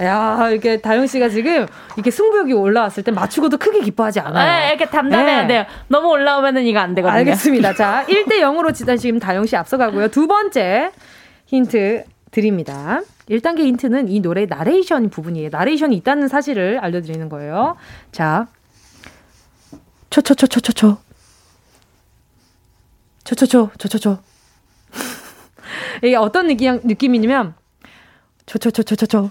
야, 이렇게 다영 씨가 지금 이렇게 승부욕이 올라왔을 때 맞추고도 크게 기뻐하지 않아요.
네, 이렇게 담담해야
네.
돼요. 너무 올라오면은 이거 안 되거든요.
알겠습니다. 자, 1대 0으로 지금 다영 씨 앞서가고요. 두 번째 힌트 드립니다. 1단계 힌트는 이 노래 나레이션 부분이에요. 나레이션이 있다는 사실을 알려드리는 거예요. 자. 초초초초초초. 초초초, 초초초. 이게 어떤 느낌, 느낌이냐면, 초초초초초초.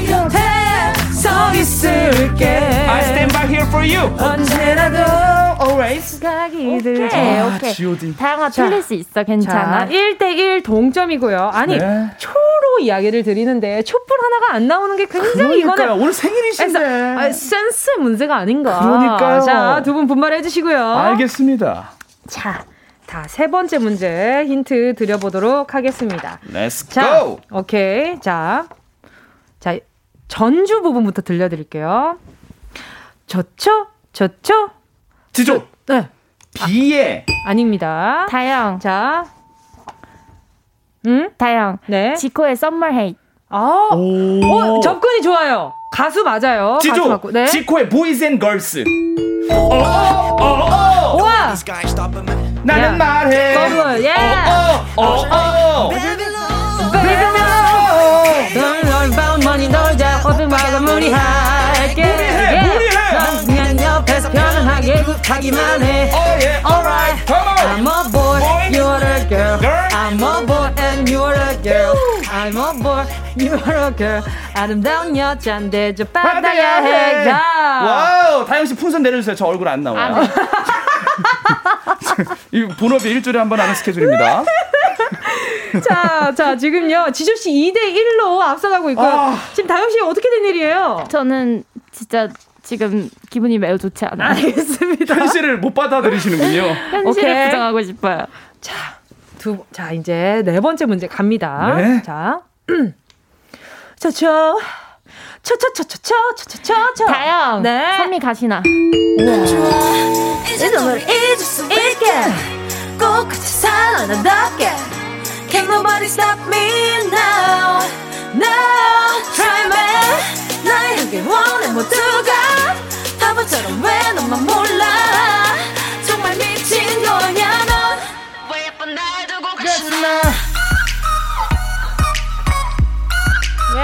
을게. I stand by here for you
언제라도
always
가기
오케이,
들죠.
아,
오케이.
G.O.D.
자.
틀릴 수 있어.
자,
괜찮아.
1대1 동점이고요. 아니,
네.
초로 이야기를 드리는데 촛불 하나가 안 나오는 게 굉장히
그러니까요
이거는
오늘 생일이신데
아, 센스의 문제가 아닌가.
그러니까요.
자, 두 분 분발해 주시고요.
알겠습니다
자, 다세 번째 문제 힌트 드려보도록 하겠습니다.
Let's
자,
go
오케이. 자, 자, 전주 부분부터 들려드릴게요. 좋죠? 좋죠?
지조
네,
비에
아 닙니다.
다영,
자, 음?
다영.
네.
지코의 Summer Hate.
아,
오.
어, 접근이 좋아요. 가수 맞아요. 가수
지조
맞고. 네.
지코의 Boys and Girls 어어어어
와!
나는
야.
말해
더블, 예!
어어어어
Don't worry about money 놀자 어 떤 말과 무리할게
무리해, 무리해.
넌 그냥 옆에서 편안하게 굿하기만 해
어예
Alright
Come on
I'm a boy,
Boy.
you're a girl.
Girl.
I'm a boy and you're a girl. I'm a boy, you're a girl. 아름다운 여잔데 저 받아야 해. 자.
Wow 다영 씨 풍선 내려주세요 저 얼굴 안 나와요 이 본업이 일주일에 한 번 하는 스케줄입니다.
자, 자, 지금요. 지조씨 2대1로 앞서가고 있고요.
아.
지금 다영 씨 어떻게 된 일이에요?
저는 진짜 지금 기분이 매우 좋지 않아요.
알겠습니다.
현실을 못 받아들이시는군요.
현실을
오케이.
부정하고 싶어요.
두, 자, 이제 네 번째 문제 갑니다.
네.
자. 저, 저. 저, 저, 저, 저, 저, 저, 저, 저, 저.
다영,
네.
선미 가시나.
이제 널 잊을 수 있게 꼭 같이 살아 나답게 Can nobody stop me now Now Try me 나의 향기 원해 모두가 바보처럼 왜 너만 몰라 정말 미친 거냐 넌왜 예쁜 날 두고 가시나
예.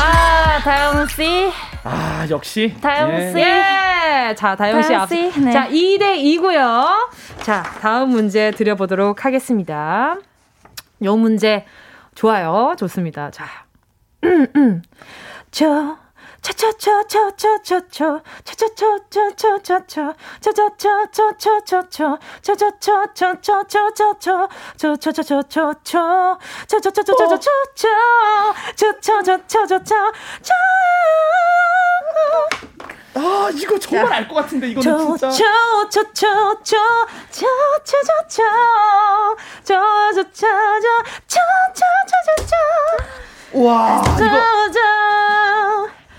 아, 다영 씨.
아 역시.
다영
예.
씨.
예. 자, 다영 씨 앞.
네.
자, 2대 2고요. 자, 다음 문제 드려보도록 하겠습니다. 요 문제 좋아요. 좋습니다. 자. 저
아 이거 정말 알 것 같은데 이거는 진짜. 와 이거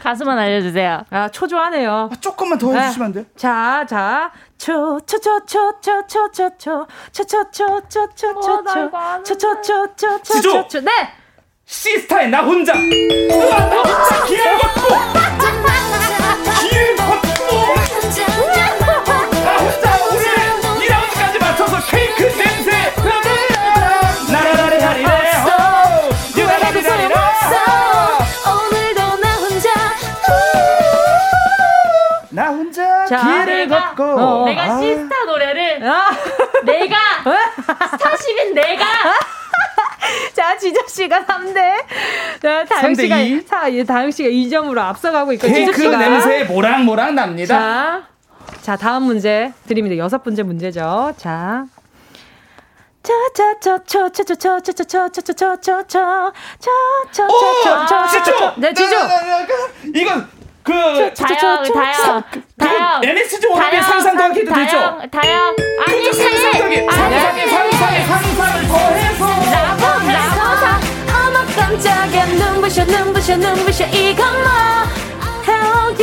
가수만 알려주세요.
아, 초조하네요.
아, 조금만 더 해주시면 안 돼요?
자, 자, 초, 초, 초, 초, 초, 초, 초, 초, 초, 초, 초, 초, 초, 초,
어, 나 이거 아는데.
초, 초, 초, 초, 초,
지조!
초, 초, 네.
시스타의 나 혼자. 우와 나 혼자 기회를 받고. 기회를 받고. 나 혼자
자,
기회를
내가-
받고.
어,
내가
아.
시스타 노래를
아,
내가 스타쉽인 내가
자, 지조 씨가 3대. 자, 다영
3대
씨가
이.
사, 예, 다영 씨가 2점으로 앞서가고 있고
케이크
씨가
냄새 모락모락 납니다.
자, 자, 다음 문제 드립니다. 여섯 번째 문제죠. 자. 네.
이건 그
다영 다영. 다영.
MSG 워너비 상상 더하기도 되죠.
다영 다영. 아니
상상 더하기
아니.
상상의 상상의 상상을 더해서.
나보 나보
어머 깜짝이야. 눈부셔 눈부셔 눈부셔. 이건 뭐 How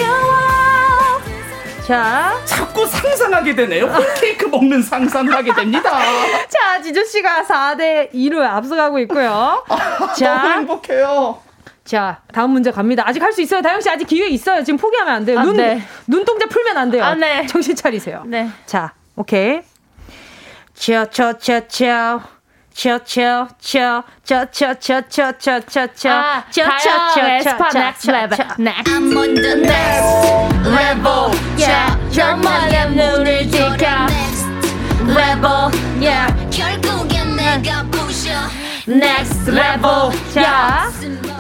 자,
자꾸 상상하게 되네요. 홈케이크 먹는 상상을 하게 됩니다.
자, 지조 씨가 4대 2로 앞서가고 있고요.
너무
자,
행복해요.
자, 다음 문제 갑니다. 아직 할 수 있어요. 다영 씨 아직 기회 있어요. 지금 포기하면 안 돼요.
아,
눈
네.
눈동자 풀면 안 돼요.
아, 네.
정신 차리세요.
네.
자, 오케이. 치어쳐쳐쳐 쳐 쳐쳐쳐쳐쳐쳐쳐쳐쳐
아 다영 에스파 넥스트 레벨 넥스트
I'm on the next level yeah
너만의 눈을 지켜
level
yeah
결국엔 내가 부셔
next level
자,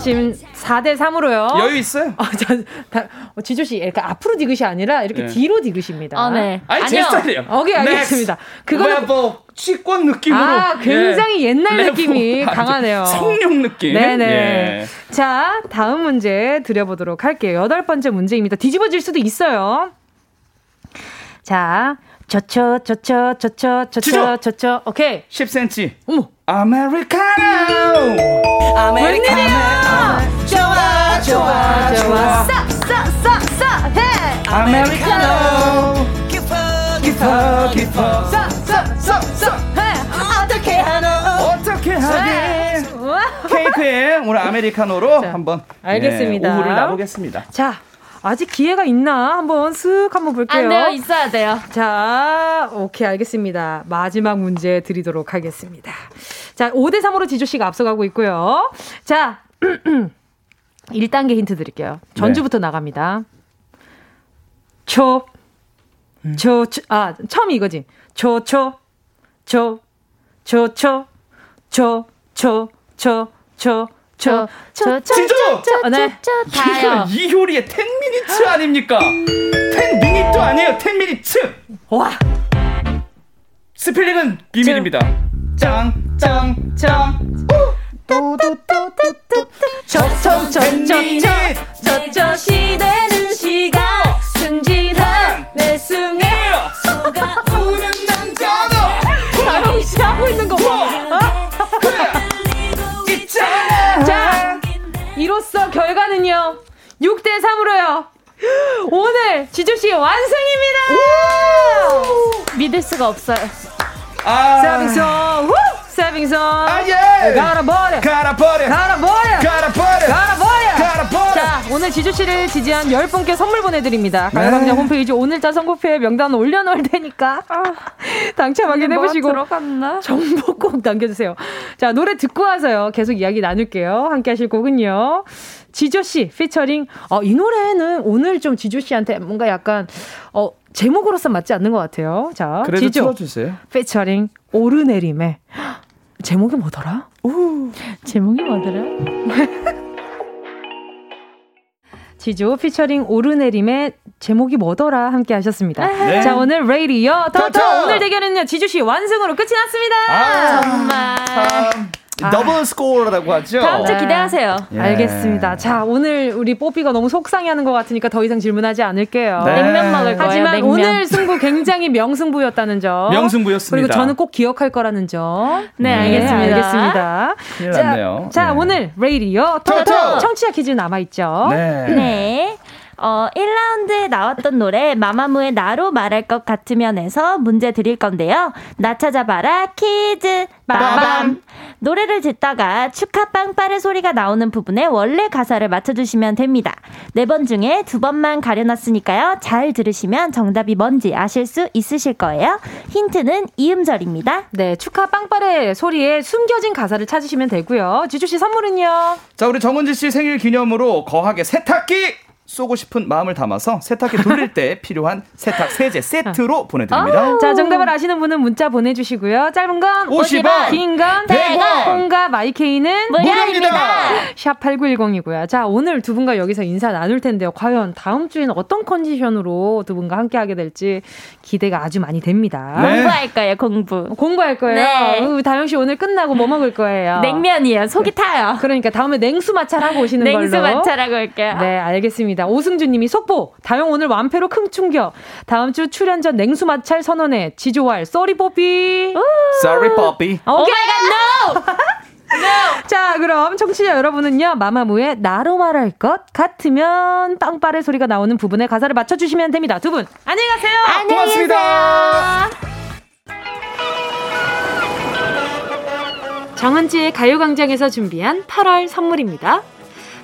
지금 4대 3으로요.
여유 있어요.
어, 자, 다, 어, 지조 씨, 이렇게 앞으로 디귿이 아니라 이렇게
네.
뒤로 디귿입니다.
아, 네.
아니 제
아니요.
스타일이에요.
오케이, 알겠습니다. 그거는-
그거는 취권 느낌으로.
아, 굉장히 옛날
레버.
느낌이
아,
강하네요.
성룡 느낌.
네 네.
예.
자, 다음 문제 드려 보도록 할게요. 여덟 번째 문제입니다. 뒤집어질 수도 있어요. 자, 저쳐, 저쳐, 저쳐, 저쳐! 저쳐. 오케이.
10cm.
어머.
아메리카노.
웬일이야!
좋아
좋아, 좋아. 싸, 싸, 싸, 싸, 해!
아메리카노. 깊어 깊어.
싸, 싸, 싸, 싸, 해!
어떻게 하노
어떻게 하게. 케이크에 오늘 아메리카노로
자,
한번
알겠습니다.
예, 오후를 나보겠습니다.
자, 아직 기회가 있나? 한번 쓱 한번 볼게요.
안 돼요 있어야 돼요
자, 오케이, 알겠습니다. 마지막 문제 드리도록 하겠습니다. 자, 5대 3으로 지조 씨가 앞서가고 있고요. 자, 1단계 힌트 드릴게요. 전주부터 나갑니다. 초, 초, 초, 아, 처음이 이거지. 초, 초, 초, 초, 초, 초, 초, 초, 초, 초, 초, 초,
지조!
아, 네.
다영
이거 이효리의 10미니츠 아닙니까? 10미니트 아니에요. 10미니츠.
와,
스펠링은 비밀입니다. 짱, 짱, 짱.
저저저저 저저 시대는 시간 순진한 내 숨에 속아 우는 남자도 다영 씨 하고 있는 거 봐. 자, 이로써 결과는요. 6대 3으로요. 오늘 지조 씨 완승입니다.
믿을 수가 없어요.
아.
세빙선, 후! 세빙선.
아, 예.
갈아버려.
갈아버려.
갈아버려.
갈아버려.
갈아버려.
갈아버려.
자, 오늘 지주 씨를 지지한 10분께 선물 보내드립니다.
네.
가요광장 홈페이지 오늘자 선고표에 명단 올려놓을 테니까 당첨 확인해보시고
들어갔나?
정보 꼭 남겨주세요. 자, 노래 듣고 와서요. 계속 이야기 나눌게요. 함께 하실 곡은요. 지조 씨 피처링. 어, 이 노래는 오늘 좀 지조 씨한테 뭔가 약간 어, 제목으로서 맞지 않는 것 같아요. 자,
그래도
지조
틀어주세요.
피처링 오르내림의 제목이 뭐더라?
제목이 뭐더라?
지조 피처링 오르내림의 제목이 뭐더라 함께 하셨습니다.
네.
자 오늘 레이디어
토토!
오늘 대결은요 지조 씨 완승으로 끝이 났습니다.
아,
정말.
참. 더블 스코어라고 하죠.
다음 주 기대하세요.
예.
알겠습니다. 자 오늘 우리 뽀삐가 너무 속상해하는 것 같으니까 더 이상 질문하지 않을게요.
네.
냉면 먹을 거예요.
하지만
냉면.
오늘 승부 굉장히 명승부였다는 점.
명승부였습니다.
그리고 저는 꼭 기억할 거라는 점.
네, 알겠습니다.
알겠습니다.
큰일
자. 자
네.
오늘 레이디어
토토!
청취자 퀴즈 남아 있죠.
네.
네. 어, 1라운드에 나왔던 노래 마마무의 나로 말할 것 같으면에서 문제 드릴 건데요. 나 찾아봐라 퀴즈 빠밤. 노래를 듣다가 축하 빵빠레 소리가 나오는 부분에 원래 가사를 맞춰주시면 됩니다. 네 번 중에 두 번만 가려놨으니까요. 잘 들으시면 정답이 뭔지 아실 수 있으실 거예요. 힌트는 이음절입니다.
네, 축하 빵빠레 소리에 숨겨진 가사를 찾으시면 되고요. 지조 씨 선물은요.
자, 우리 정은지 씨 생일 기념으로 거하게 세탁기 쏘고 싶은 마음을 담아서 세탁기 돌릴 때 필요한 세탁 세제 세트로 보내드립니다.
자, 정답을 아시는 분은 문자 보내주시고요. 짧은 건
50원,
긴건
100원,
콩과 마이케이는
무료입니다.
샵 8910이고요. 자, 오늘 두 분과 여기서 인사 나눌 텐데요. 과연 다음 주에는 어떤 컨디션으로 두 분과 함께 하게 될지 기대가 아주 많이 됩니다.
네.
공부할 거예요, 공부.
공부할 거예요.
네.
으, 다영 씨 오늘 끝나고 뭐 먹을 거예요?
냉면이에요. 속이 타요.
그러니까 다음에 냉수 마찰하고 오시는 걸로.
냉수 마찰하고 올게요.
네, 알겠습니다. 오승준 님이 속보. 다영 오늘 완패로 큰 충격. 다음 주 출연 전 냉수 마찰 선언에 지조왈 sorry 뽀삐.
Sorry, Poppy.
오케이.
오마이갓 노!
자, 그럼 청취자 여러분은요. 마마무의 나로 말할 것 같으면 빵빠레 소리가 나오는 부분에 가사를 맞춰 주시면 됩니다. 두 분 안녕히 가세요.
고맙습니다.
정은지의 가요광장에서 준비한 8월 선물입니다.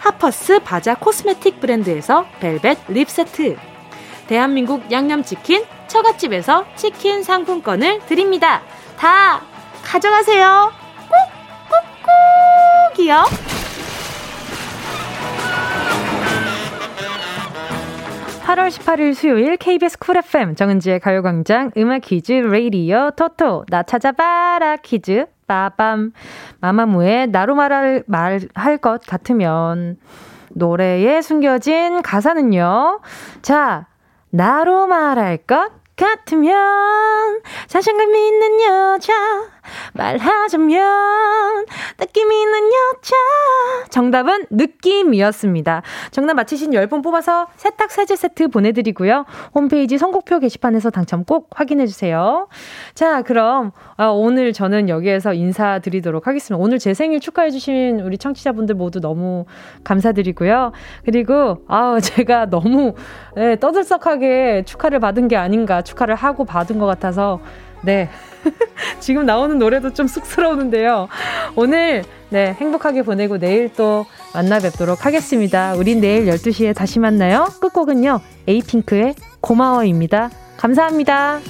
하퍼스 바자 코스메틱 브랜드에서 벨벳 lip 세트, 대한민국 양념치킨 처갓집에서 치킨 상품권을 드립니다. 다 가져가세요. 꾹꾹꾹이요. 8월 18일 수요일 KBS 쿨 FM 정은지의 가요광장 음악 퀴즈 레이디어 토토 나 찾아봐라 퀴즈 빠밤 마마무의 나로 말할 말할 것 같으면 노래에 숨겨진 가사는요. 자, 나로 말할 것 같으면 자신감 있는 여자 말하자면 느낌 있는 여자 정답은 느낌이었습니다. 정답 맞히신 10분 뽑아서 세탁 세제 세트 보내드리고요. 홈페이지 선곡표 게시판에서 당첨 꼭 확인해주세요. 자 그럼 아, 오늘 저는 여기에서 인사드리도록 하겠습니다. 오늘 제 생일 축하해주신 우리 청취자분들 모두 너무 감사드리고요. 그리고 아 제가 너무 네, 떠들썩하게 축하를 받은 게 아닌가 축하를 하고 받은 것 같아서 네. 지금 나오는 노래도 좀 쑥스러우는데요. 오늘 네, 행복하게 보내고 내일 또 만나 뵙도록 하겠습니다. 우린 내일 12시에 다시 만나요. 끝곡은요. 에이핑크의 고마워입니다. 감사합니다.